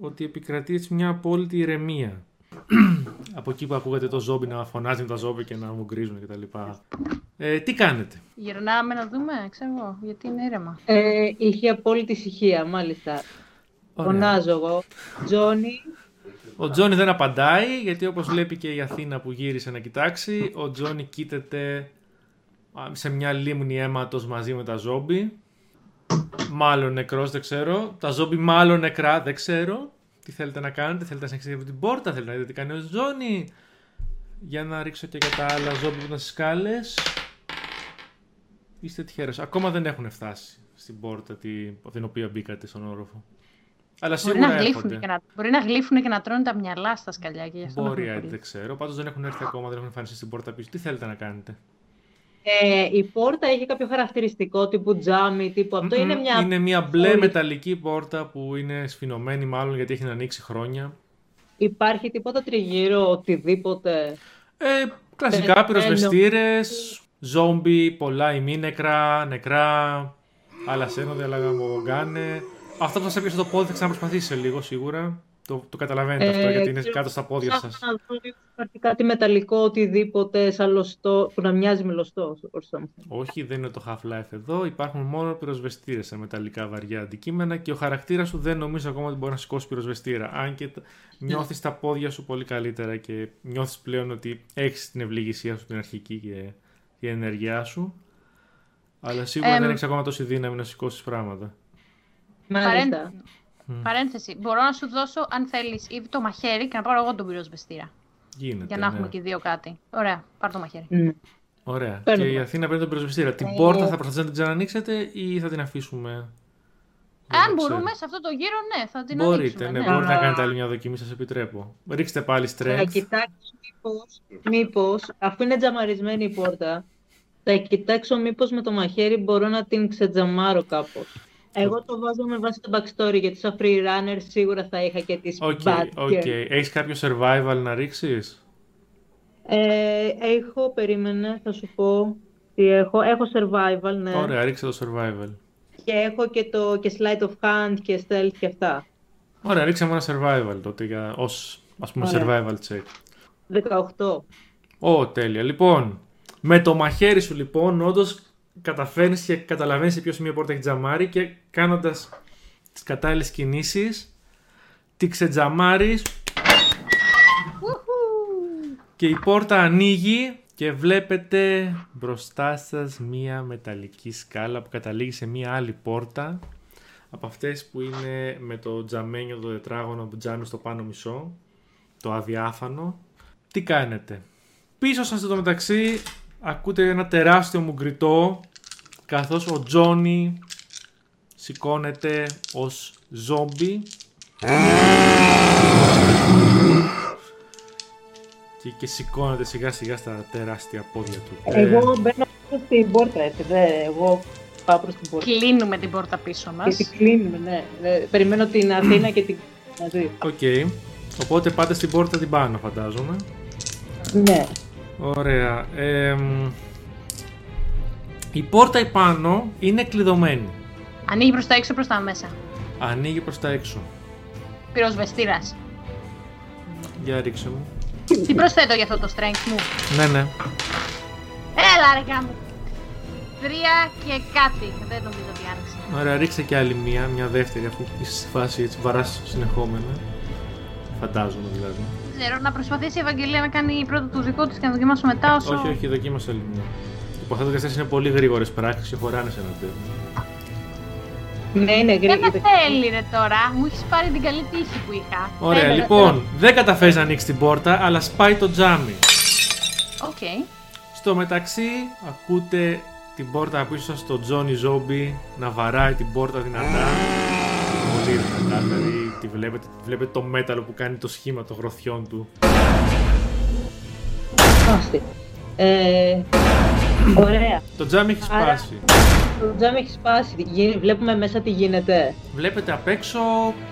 ότι επικρατεί έτσι μια απόλυτη ηρεμία. Από εκεί που ακούγατε το ζόμπι να φωνάζει με τα ζόμπι και να μου γκρίζουν κτλ. Ε, τι κάνετε; Γυρνάμε να δούμε, ξέρω εγώ, γιατί είναι ήρεμα. Ε, είχε απόλυτη ησυχία, μάλιστα. Ωραία. Φωνάζω εγώ. Τζόνι, Ο Τζόνι δεν απαντάει, γιατί όπως βλέπει και η Αθήνα που γύρισε να κοιτάξει, ο Τζόνι κοίταται α, σε μια λίμνη αίματος μαζί με τα ζόμπι. Μάλλον νεκρός, δεν ξέρω. Τα ζόμπι μάλλον νεκρά, δεν ξέρω. Τι θέλετε να κάνετε, θέλετε να συνεχίσετε από την πόρτα, θέλετε να δείτε τι κάνει ο Τζόνι. Για να ρίξω και για τα άλλα ζόμπι που ήταν στις σκάλες. Είστε τυχερός. Ακόμα δεν έχουν φτάσει στην πόρτα τη, από την οποία μπήκατε στον όροφο. Αλλά Μπορεί σίγουρα να, γλύφουν έρχονται. και να, μπορεί να γλύφουν και να τρώνε τα μυαλά στα σκαλιά και γι' αυτό να Μπορεί, έχουν ε, πολύ. δεν ξέρω. Πάντως δεν έχουν έρθει ακόμα, δεν έχουν εμφανιστεί στην πόρτα πίσω. Τι θέλετε να κάνετε; ε, η πόρτα έχει κάποιο χαρακτηριστικό τύπου τζάμι, τύπου αυτό. Είναι Μμμ, μια. είναι μια μπλε Όλη. μεταλλική πόρτα που είναι σφινωμένη, μάλλον γιατί έχει να ανοίξει χρόνια. Υπάρχει τίποτα τριγύρω, οτιδήποτε; Ε, κλασικά Περιμένω. πυροσβεστήρες, ζόμπι, πολλά ημίνεκρα, νεκρά, άλλα σένοδε, άλλα γαμογάνε. Αυτό που σας έπιασε το πόδι θα ξαναπροσπαθήσει σε λίγο σίγουρα. Το, το καταλαβαίνετε αυτό Ε, γιατί είναι ξέρω, κάτω στα πόδια Ψάχνω σας. να δω λίγο υπάρχει κάτι μεταλλικό, οτιδήποτε σαν λωστό, που να μοιάζει με λωστό. or something. Όχι, δεν είναι το Half-Life εδώ. Υπάρχουν μόνο πυροσβεστήρες σε μεταλλικά βαριά αντικείμενα και ο χαρακτήρας σου δεν νομίζω ακόμα ότι μπορεί να σηκώσει πυροσβεστήρα. Αν και νιώθεις τα πόδια σου πολύ καλύτερα και νιώθεις πλέον ότι έχεις την ευληγησία σου την αρχική και την ενέργειά σου. Αλλά σίγουρα Εμ. δεν έχεις ακόμα τόση δύναμη να σηκώσεις πράγματα. Μάλιστα. Παρέν- Παρένθεση. Μπορώ να σου δώσω, αν θέλεις, ήδη το μαχαίρι και να πάρω εγώ τον πυροσβεστήρα. Γίνεται. Για να έχουμε ναι. και οι δύο κάτι. Ωραία, πάρ το μαχαίρι. Ναι. Ωραία. Παίρνω. Και η Αθήνα παίρνει τον πυροσβεστήρα. Την Ε. πόρτα θα προσπαθήσετε να την ξανανοίξετε ή θα την αφήσουμε; Δεν Αν το ξέρω. μπορούμε, σε αυτό το γύρο, ναι, θα την Μπορείτε, ανοίξουμε. ναι, ναι. μπορείτε να Α. κάνετε άλλη μια δοκιμή, σας επιτρέπω. Ρίξτε πάλι Θα strength. κοιτάξω μήπως, μήπως, αφού είναι τζαμαρισμένη η πόρτα, θα κοιτάξω μήπως με το μαχαίρι μπορώ να την ξετζαμάρω κάπως. Εγώ το βάζω με βάση το backstory, γιατί σαν free runner σίγουρα θα είχα και τις OK, bad OK. girls. Έχεις κάποιο survival να ρίξεις; Ε, έχω, περίμενε, θα σου πω τι έχω. Έχω survival, ναι. Ωραία, ρίξε το survival. Και έχω και το και sleight of hand και stealth και αυτά. Ωραία, ρίξε μου ένα survival τότε για, ως ας πούμε Ωραία. survival check. 18. Ω, τέλεια. Λοιπόν, με το μαχαίρι σου λοιπόν, όντως καταφέρνεις και καταλαβαίνεις σε ποιο σημείο πόρτα έχει τζαμάρει και κάνοντας τις κατάλληλες κινήσεις, τη ξετζαμάρεις και η πόρτα ανοίγει και βλέπετε μπροστά σας μία μεταλλική σκάλα που καταλήγει σε μία άλλη πόρτα από αυτές που είναι με το τζαμένιο το τετράγωνο που τζάμι στο πάνω μισό, το αδιάφανο. Τι κάνετε; Πίσω σας το μεταξύ ακούτε ένα τεράστιο μουγκριτό καθώς ο Τζόνι σηκώνεται ως ζόμπι και, και σηκώνεται σιγά σιγά στα τεράστια πόδια του. Εγώ Ε, μπαίνω πίσω στην πόρτα, έτσι, δε, εγώ πάω προς την πόρτα. Κλείνουμε την πόρτα πίσω Και μας. την κλείνουμε, ναι. Ε, Περιμένω την Αθήνα και την μαζί. Οκ. Οπότε πάτε στην πόρτα την πάνω φαντάζομαι. Ναι. Ωραία. Εμ, η πόρτα επάνω είναι κλειδωμένη. Ανοίγει προς τα έξω προς τα μέσα. Ανοίγει προς τα έξω. Πυροσβεστήρας. Για ρίξε μου. Τι προσθέτω για αυτό το strength μου; Ναι, ναι. Έλα ρε γαμώ. Τρία και κάτι. Δεν νομίζω ότι άνοιξε. Ωραία, ρίξε και άλλη μία, μια δεύτερη αφού είσαι στη φάση έτσι βαράς συνεχόμενα. Φαντάζομαι δηλαδή. Δεν ξέρω, να προσπαθήσει η Ευαγγελία να κάνει πρώτο το δικό της και να δοκιμάσω μετά όσο... Όχι, όχι, δοκίμασε άλλη μία. Υποθέτω ότι αυτές είναι πολύ γρήγορες πράξεις και χωράνε σε ένα τέλος. Ναι, είναι Δεν με γρήγορα. θέλει ρε τώρα. Μου έχεις πάρει την καλή τύχη που είχα. Ωραία, Θέλω, λοιπόν, δεν καταφέρεις να ανοίξεις την πόρτα, αλλά σπάει το τζάμι. θέλω. Οκ. Στο μεταξύ, ακούτε την πόρτα από πίσω σας στο Johnny Zombie να βαράει την πόρτα δυνατά. Πολύ δυνατά, δηλαδή τη βλέπετε, βλέπετε το μέταλλο που κάνει το σχήμα των γροθιών του. Άστη. Ε, ωραία. Το τζάμι έχει Άρα- σπάσει. Το τζάμι έχει σπάσει. Γι- Βλέπουμε μέσα τι γίνεται. Βλέπετε απ' έξω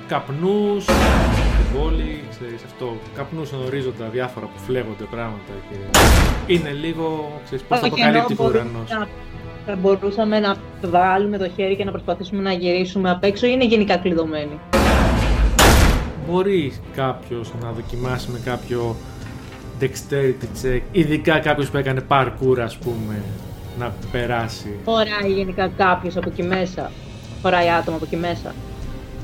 καπνούς στην πόλη, ξέρεις αυτό, καπνούς στον ορίζοντα, διάφορα που φλέγονται πράγματα και είναι λίγο, ξέρεις, πώς το Όχι, ενώ αποκαλύπτει ο μπορούμε ουρανός. να- Θα μπορούσαμε να βάλουμε το χέρι και να προσπαθήσουμε να γυρίσουμε απ' έξω ή είναι γενικά κλειδωμένοι; Μπορείς κάποιος να δοκιμάσει με κάποιο dexterity check, ειδικά κάποιος που έκανε parkour ας πούμε, να περάσει. Χωράει γενικά κάποιος από εκεί μέσα. Χωράει άτομο από εκεί μέσα.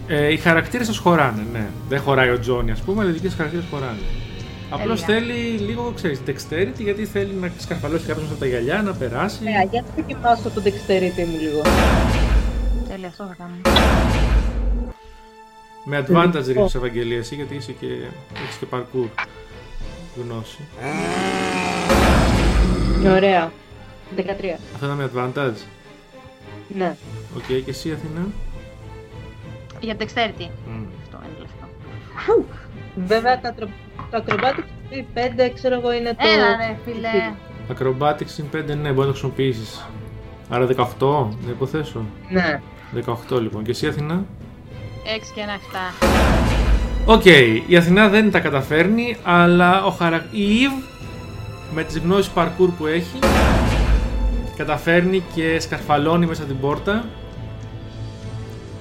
Ε, οι χαρακτήρες σας χωράνε, ναι. Δεν χωράει ο Τζόνι ας πούμε, αλλά οι δικές χαρακτήρες χωράνε. Απλώς Τέλεια. θέλει λίγο, ξέρεις, dexterity γιατί θέλει να σκαρφαλώσει κάποιος από τα γυαλιά, να περάσει. Ωραία, για να δοκιμάσω το dexterity μου λίγο. Τέλεια, αυτό θα κάνω. Με advantage ρίχνεις Ευαγγελία εσύ γιατί είσαι και, έχεις και parkour γνώση. Ωραία. 13. Αυτό ήταν με advantage. Ναι. Οκ, και εσύ Αθηνά. Για dexterity. Μμ. Αυτό είναι λεφτό. Βέβαια τα, τρο... τα acrobatics 5 ξέρω εγώ είναι το... Έλα ρε φίλε. Acrobatics συν 5, ναι, μπορεί να το χρησιμοποιήσεις. Άρα 18, να υποθέσω. Ναι. 18 λοιπόν. Και εσύ Αθηνά. 6 και ένα 7. Οκ, η Αθηνά δεν τα καταφέρνει, αλλά ο χαρα... η Eve με τις γνώσεις parkour που έχει καταφέρνει και σκαρφαλώνει μέσα την πόρτα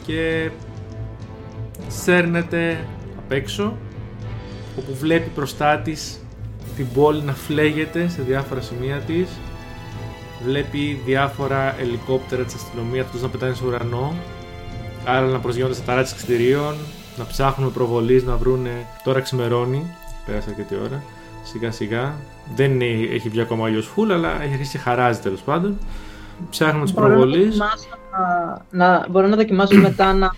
και σέρνεται απ' έξω όπου βλέπει μπροστά της την πόλη να φλέγεται σε διάφορα σημεία της βλέπει διάφορα ελικόπτερα της αστυνομίας τους να πετάνε στο ουρανό άλλα να προσγειώνται στα ταράτια κτηρίων να ψάχνουν προβολής να βρούνε τώρα ξημερώνει πέρασε αρκετή ώρα σιγά σιγά δεν είναι, έχει βγει ακόμα αλλιώς full αλλά έχει αρχίσει και χαράζει τέλος πάντων ψάχνουμε τις Μπορώ να προβολείς δοκιμάσω να, να, μπορώ να δοκιμάσω μετά να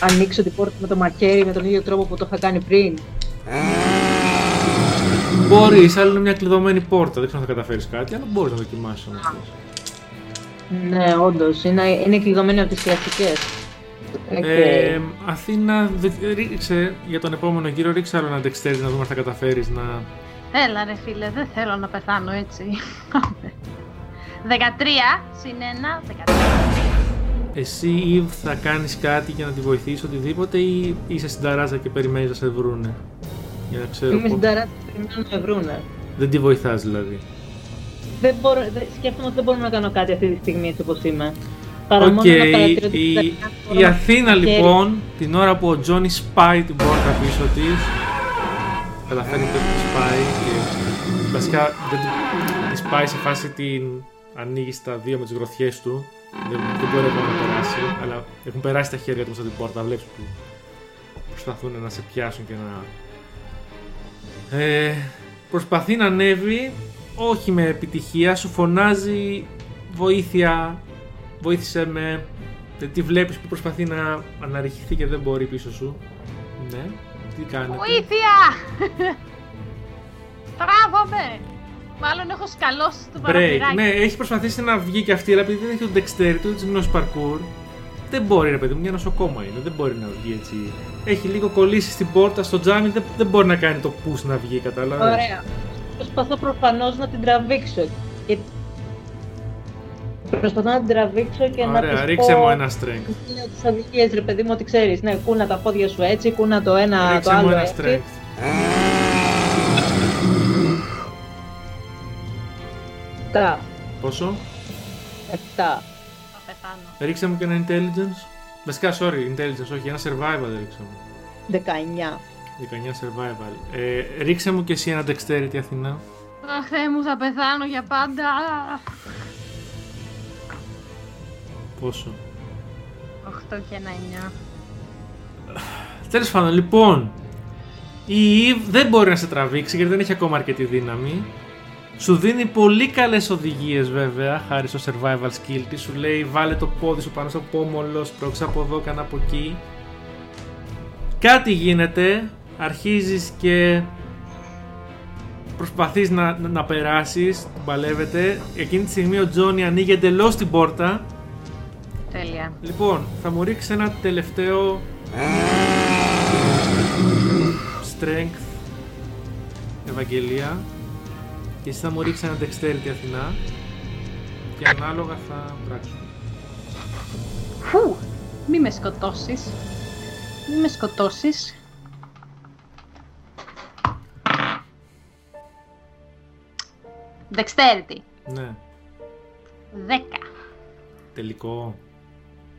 ανοίξω την πόρτα με το μακέρι με τον ίδιο τρόπο που το είχα κάνει πριν. Μπορείς, αλλά είναι μια κλειδωμένη πόρτα. Δεν ξέρω αν θα καταφέρεις κάτι, αλλά μπορείς να δοκιμάσεις όμως. Ναι, όντως. Είναι, είναι κλειδωμένη από τις κλασικέ. Ε, Αθήνα, δε- ρίξε για τον επόμενο γύρο, ρίξε άλλο ένα dexterity να δούμε αν θα καταφέρεις να. Έλα ρε φίλε, δεν θέλω να πεθάνω έτσι. 13 συν 1, 13. Εσύ, Eve, θα κάνεις κάτι για να τη βοηθήσει, οτιδήποτε, ή είσαι στην ταράτσα και περιμένεις να σε βρούνε; Για να ξέρω. Είμαι πώς- στην ταράτσα και περιμένω να με βρούνε. Δεν τη βοηθάς δηλαδή. Δεν μπορώ, δεν, σκέφτομαι ότι δεν μπορώ να κάνω κάτι αυτή τη στιγμή έτσι όπως είμαι. Παρά Οκ, μόνο να παρατηρώ την η, ταράτσα, μπορώ η να- Αθήνα χέρι. λοιπόν, την ώρα που ο Τζόνι σπάει την πόρτα πίσω της, καταφέρνει και τη σπάει και βασικά δεν τη- τη σπάει σε φάση την ανοίγει στα δύο με τις γροθιές του. Δεν, δεν μπορεί ακόμα να περάσει, αλλά έχουν περάσει τα χέρια του μέσα την πόρτα. Βλέπεις που προσπαθούν να σε πιάσουν και να. Ε, προσπαθεί να ανέβει, όχι με επιτυχία, σου φωνάζει βοήθεια, βοήθησε με. Δεν τη βλέπεις που προσπαθεί να αναρριχηθεί και δεν μπορεί πίσω σου. Ναι, τι κάνετε; Βοήθεια! Τράβομαι! Μάλλον έχω σκαλώσει το Break. παραθυράκι. Ναι, έχει προσπαθήσει να βγει και αυτή, αλλά επειδή δεν έχει το dexterity ούτε τη γνώση parkour, δεν μπορεί ρε παιδί μου, μια νοσοκόμα είναι, δεν μπορεί να βγει έτσι. Έχει λίγο κολλήσει στην πόρτα, στο τζάμι, δεν, δεν μπορεί να κάνει το push να βγει, κατάλαβες; Ωραία. Προσπαθώ προφανώς να την τραβήξω. Και... Προσπαθώ να την τραβήξω και να Ωραία, της ρίξε πω... μου ένα strength. Είναι τις οδηγίες, ρε παιδί μου, ότι ξέρεις, ναι, κούνα τα πόδια σου έτσι, κούνα το ένα, το Ρίξε μου άλλο ένα έτσι. strength. Τα, Πόσο; εφτά. Θα πεθάνω. Ρίξε μου και ένα intelligence. Βασικά, sorry, intelligence, όχι, ένα survival ρίξε μου. 19. 19 survival. Ε, ρίξε μου και εσύ ένα dexterity, Αθηνά. Αχ, Θεέ μου, θα πεθάνω για πάντα. Πόσο; 8 και ένα 9. Τέλος πάντων, λοιπόν, η Eve δεν μπορεί να σε τραβήξει γιατί δεν έχει ακόμα αρκετή δύναμη. Σου δίνει πολύ καλές οδηγίες βέβαια, χάρη στο survival skill της. Σου λέει βάλε το πόδι σου πάνω στο πόμολο, σπρώξε από εδώ, κάνα από εκεί. Κάτι γίνεται, αρχίζεις και προσπαθείς να, να, να περάσεις, παλεύετε. Εκείνη τη στιγμή ο Τζόνι ανοίγει εντελώς την πόρτα. Τέλεια. Λοιπόν, θα μου ρίξεις ένα τελευταίο strength Ευαγγελία και εσύ θα μου ρίξεις ένα dexterity Αθηνά και ανάλογα θα πράξουμε. Φου! Μη με σκοτώσεις. Μη με σκοτώσεις. Dexterity. Ναι, 10. τελικό.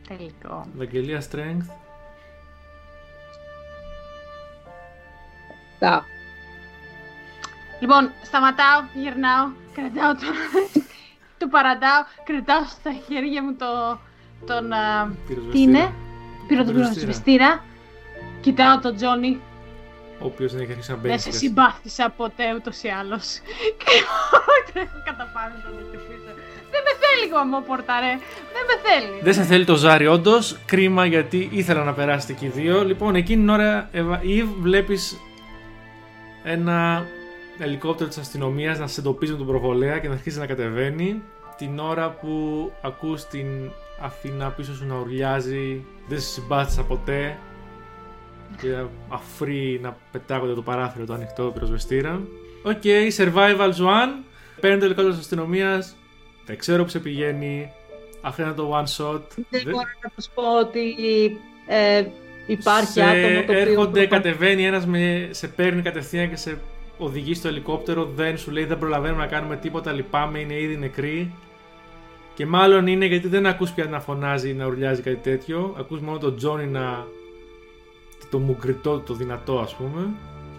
Τελικό. Ευαγγελία strength. Τα. Λοιπόν, σταματάω, γυρνάω, κρατάω το... του παρατάω, κρατάω στα χέρια μου το... τον... α, τι Πυροσβεστήρα. είναι; Πήρω τον Πυροσβεστήρα. πυροσβεστήρα. Κοιτάω τον Τζόνι. Ο οποίος δεν έχει αρχίσει να Δεν μπαίνει. σε στη συμπάθησα ποτέ ούτως ή άλλως. Και τρέχω κατά πάνω τον χτυπήσω. Δεν με θέλει γαμόπορτα ρε. Δεν με θέλεις. Δεν σε θέλει το ζάρι, όντως. Κρίμα γιατί ήθελα να περάσετε και οι δύο. Λοιπόν, εκείνη την ώρα, Εύα, Ιβ, βλέπεις ένα ελικόπτερο της αστυνομίας να σε εντοπίζει με τον προβολέα και να αρχίσει να κατεβαίνει. Την ώρα που ακούς την Αθήνα πίσω σου να ουρλιάζει, δεν σε συμπάθησα ποτέ. Και αφρί να πετάγονται το παράθυρο το ανοιχτό πυροσβεστήρα. OK, survival 1. Παίρνει το ελικόπτερο της αστυνομίας. Δεν ξέρω που σε πηγαίνει. Αυτό είναι το one shot. Δεν Δεν- μπορώ να σας πω ότι ε, υπάρχει σε άτομο το οποίο... έρχονται, προπα- κατεβαίνει ένας με, σε παίρνει κατευθείαν και σε οδηγεί στο ελικόπτερο, δεν σου λέει δεν προλαβαίνουμε να κάνουμε τίποτα, λυπάμαι, είναι ήδη νεκροί. Και μάλλον είναι γιατί δεν ακούς πια να φωνάζει ή να ουρλιάζει κάτι τέτοιο. Ακούς μόνο τον Τζόνι να... το μουγκριτό, το δυνατό ας πούμε.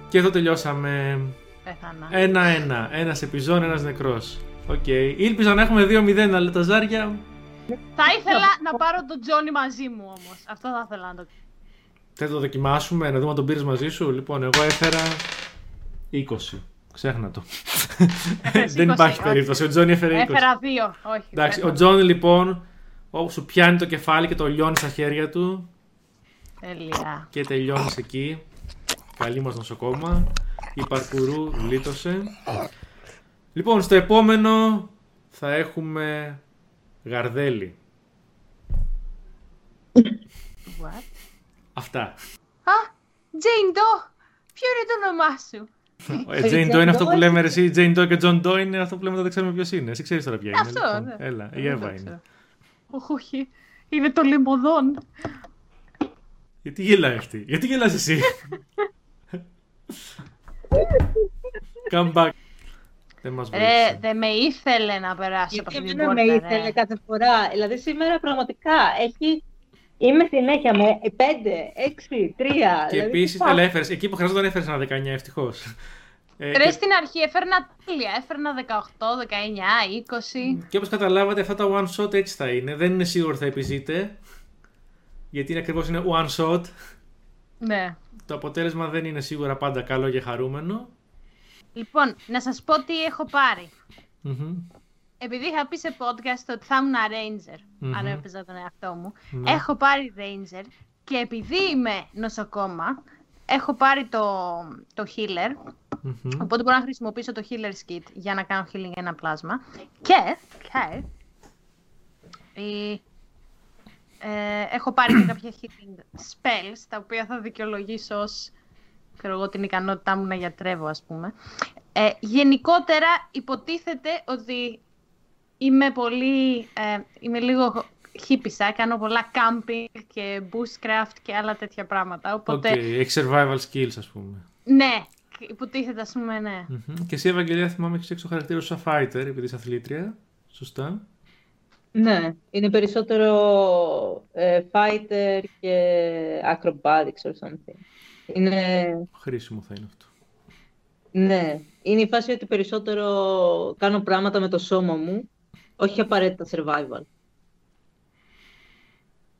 Και εδώ τελειώσαμε Πέθανα. ένα-ένα. Ένας επιζών, ένας νεκρός. Οκ. Ήλπιζα να έχουμε 2-0, αλλά τα ζάρια Θα ήθελα να πάρω τον Τζόνι μαζί μου όμως. Αυτό θα ήθελα να το Θες να το δοκιμάσουμε, να δούμε αν τον πήρες μαζί σου; Λοιπόν, εγώ έφερα 20. Ξέχνα το. Έφερες Δεν 20, υπάρχει όχι. περίπτωση. Ο Τζόνι έφερε 20. Έφερα δύο. Όχι. Εντάξει, ο πέθανα. Τζόνι λοιπόν, όπου σου πιάνει το κεφάλι και το λιώνει στα χέρια του Τέλεια. και τελειώνεις εκεί. Καλή μας νοσοκόμα. Η παρκουρού γλίτωσε. Λοιπόν, στο επόμενο θα έχουμε γαρδέλι. What? Αυτά. Α, Τζέιν Ντο! Ποιο είναι το όνομά σου; Ε, Jane Doe είναι αυτό που λέμε ρε, εσύ. Jane Doe και John Doe είναι αυτό που λέμε δεν ξέρουμε ποιος είναι. Εσύ ξέρεις τώρα ποια είναι. Αυτό, λοιπόν. ναι. Έλα, η Δεν Εύα το είναι. ξέρω. Όχι, όχι. Είναι το λιμωδόν. Γιατί γελάει αυτή, γιατί γελάς εσύ; Come back. Δεν μας Ρε, βοήθησε. δεν με ήθελε να περάσω από Γιατί αυτή την εμένα με πόρτα, ήθελε ρε. κάθε φορά. Δηλαδή σήμερα πραγματικά έχει... Είμαι συνέχεια με 5, 6, 3. Και δηλαδή, επίσης, τι αλλά πάθ- έφερες, εκεί που χρειαζόταν έφερε ένα 19, ευτυχώς. Ε, Ρε, και, στην αρχή έφερνα τέλεια. Έφερνα 18, 19, 20. και όπως καταλάβατε, αυτά τα one shot έτσι θα είναι. Δεν είναι σίγουρο ότι θα επιζείτε. Γιατί είναι ακριβώς είναι one shot. Ναι. Το αποτέλεσμα δεν είναι σίγουρα πάντα καλό και χαρούμενο. Λοιπόν, να σας πω τι έχω πάρει. Μμμ. Επειδή είχα πει σε podcast ότι θα ήμουν Ranger, Μμμ. αν έπαιζα τον εαυτό μου, Ναι. έχω πάρει Ranger και επειδή είμαι νοσοκόμα, έχω πάρει το, το healer, Μμμ. οπότε μπορώ να χρησιμοποιήσω το healer kit για να κάνω healing ένα πλάσμα. Και, και η- ε, έχω πάρει και κάποια healing spells, τα οποία θα δικαιολογήσω ως ξέρω εγώ, την ικανότητά μου να γιατρεύω, ας πούμε. Ε, γενικότερα υποτίθεται ότι είμαι πολύ, ε, είμαι λίγο χίπισσα, κάνω πολλά camping και bushcraft και άλλα τέτοια πράγματα, Οκ, οπότε έχεις survival skills, ας πούμε. ναι, υποτίθεται ας πούμε ναι. Μμμ. Και εσύ, Ευαγγελία, θυμάμαι έχεις έξω χαρακτήρα σου σαν fighter, επειδή είσαι αθλήτρια. Σωστά. Ναι, είναι περισσότερο ε, fighter και acrobatics or something. Είναι, Χρήσιμο θα είναι αυτό. ναι, είναι η φάση ότι περισσότερο κάνω πράγματα με το σώμα μου, όχι απαραίτητα survival.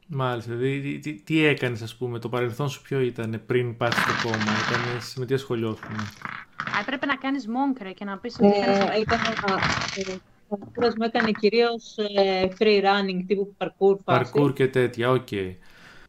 Μάλιστα. Δηλαδή, τι, τι, τι έκανες, ας πούμε, το παρελθόν σου ποιο ήταν πριν πας στο κώμα, έκανες, με τι ασχολιόσουν. Α, έπρεπε να κάνεις monk ρε, και να πεις ότι Ε, κάνεις... έκανα, ε, ο κούρας μου έκανε κυρίως ε, free running τύπου parkour φάση. Parkour και τέτοια, οκ.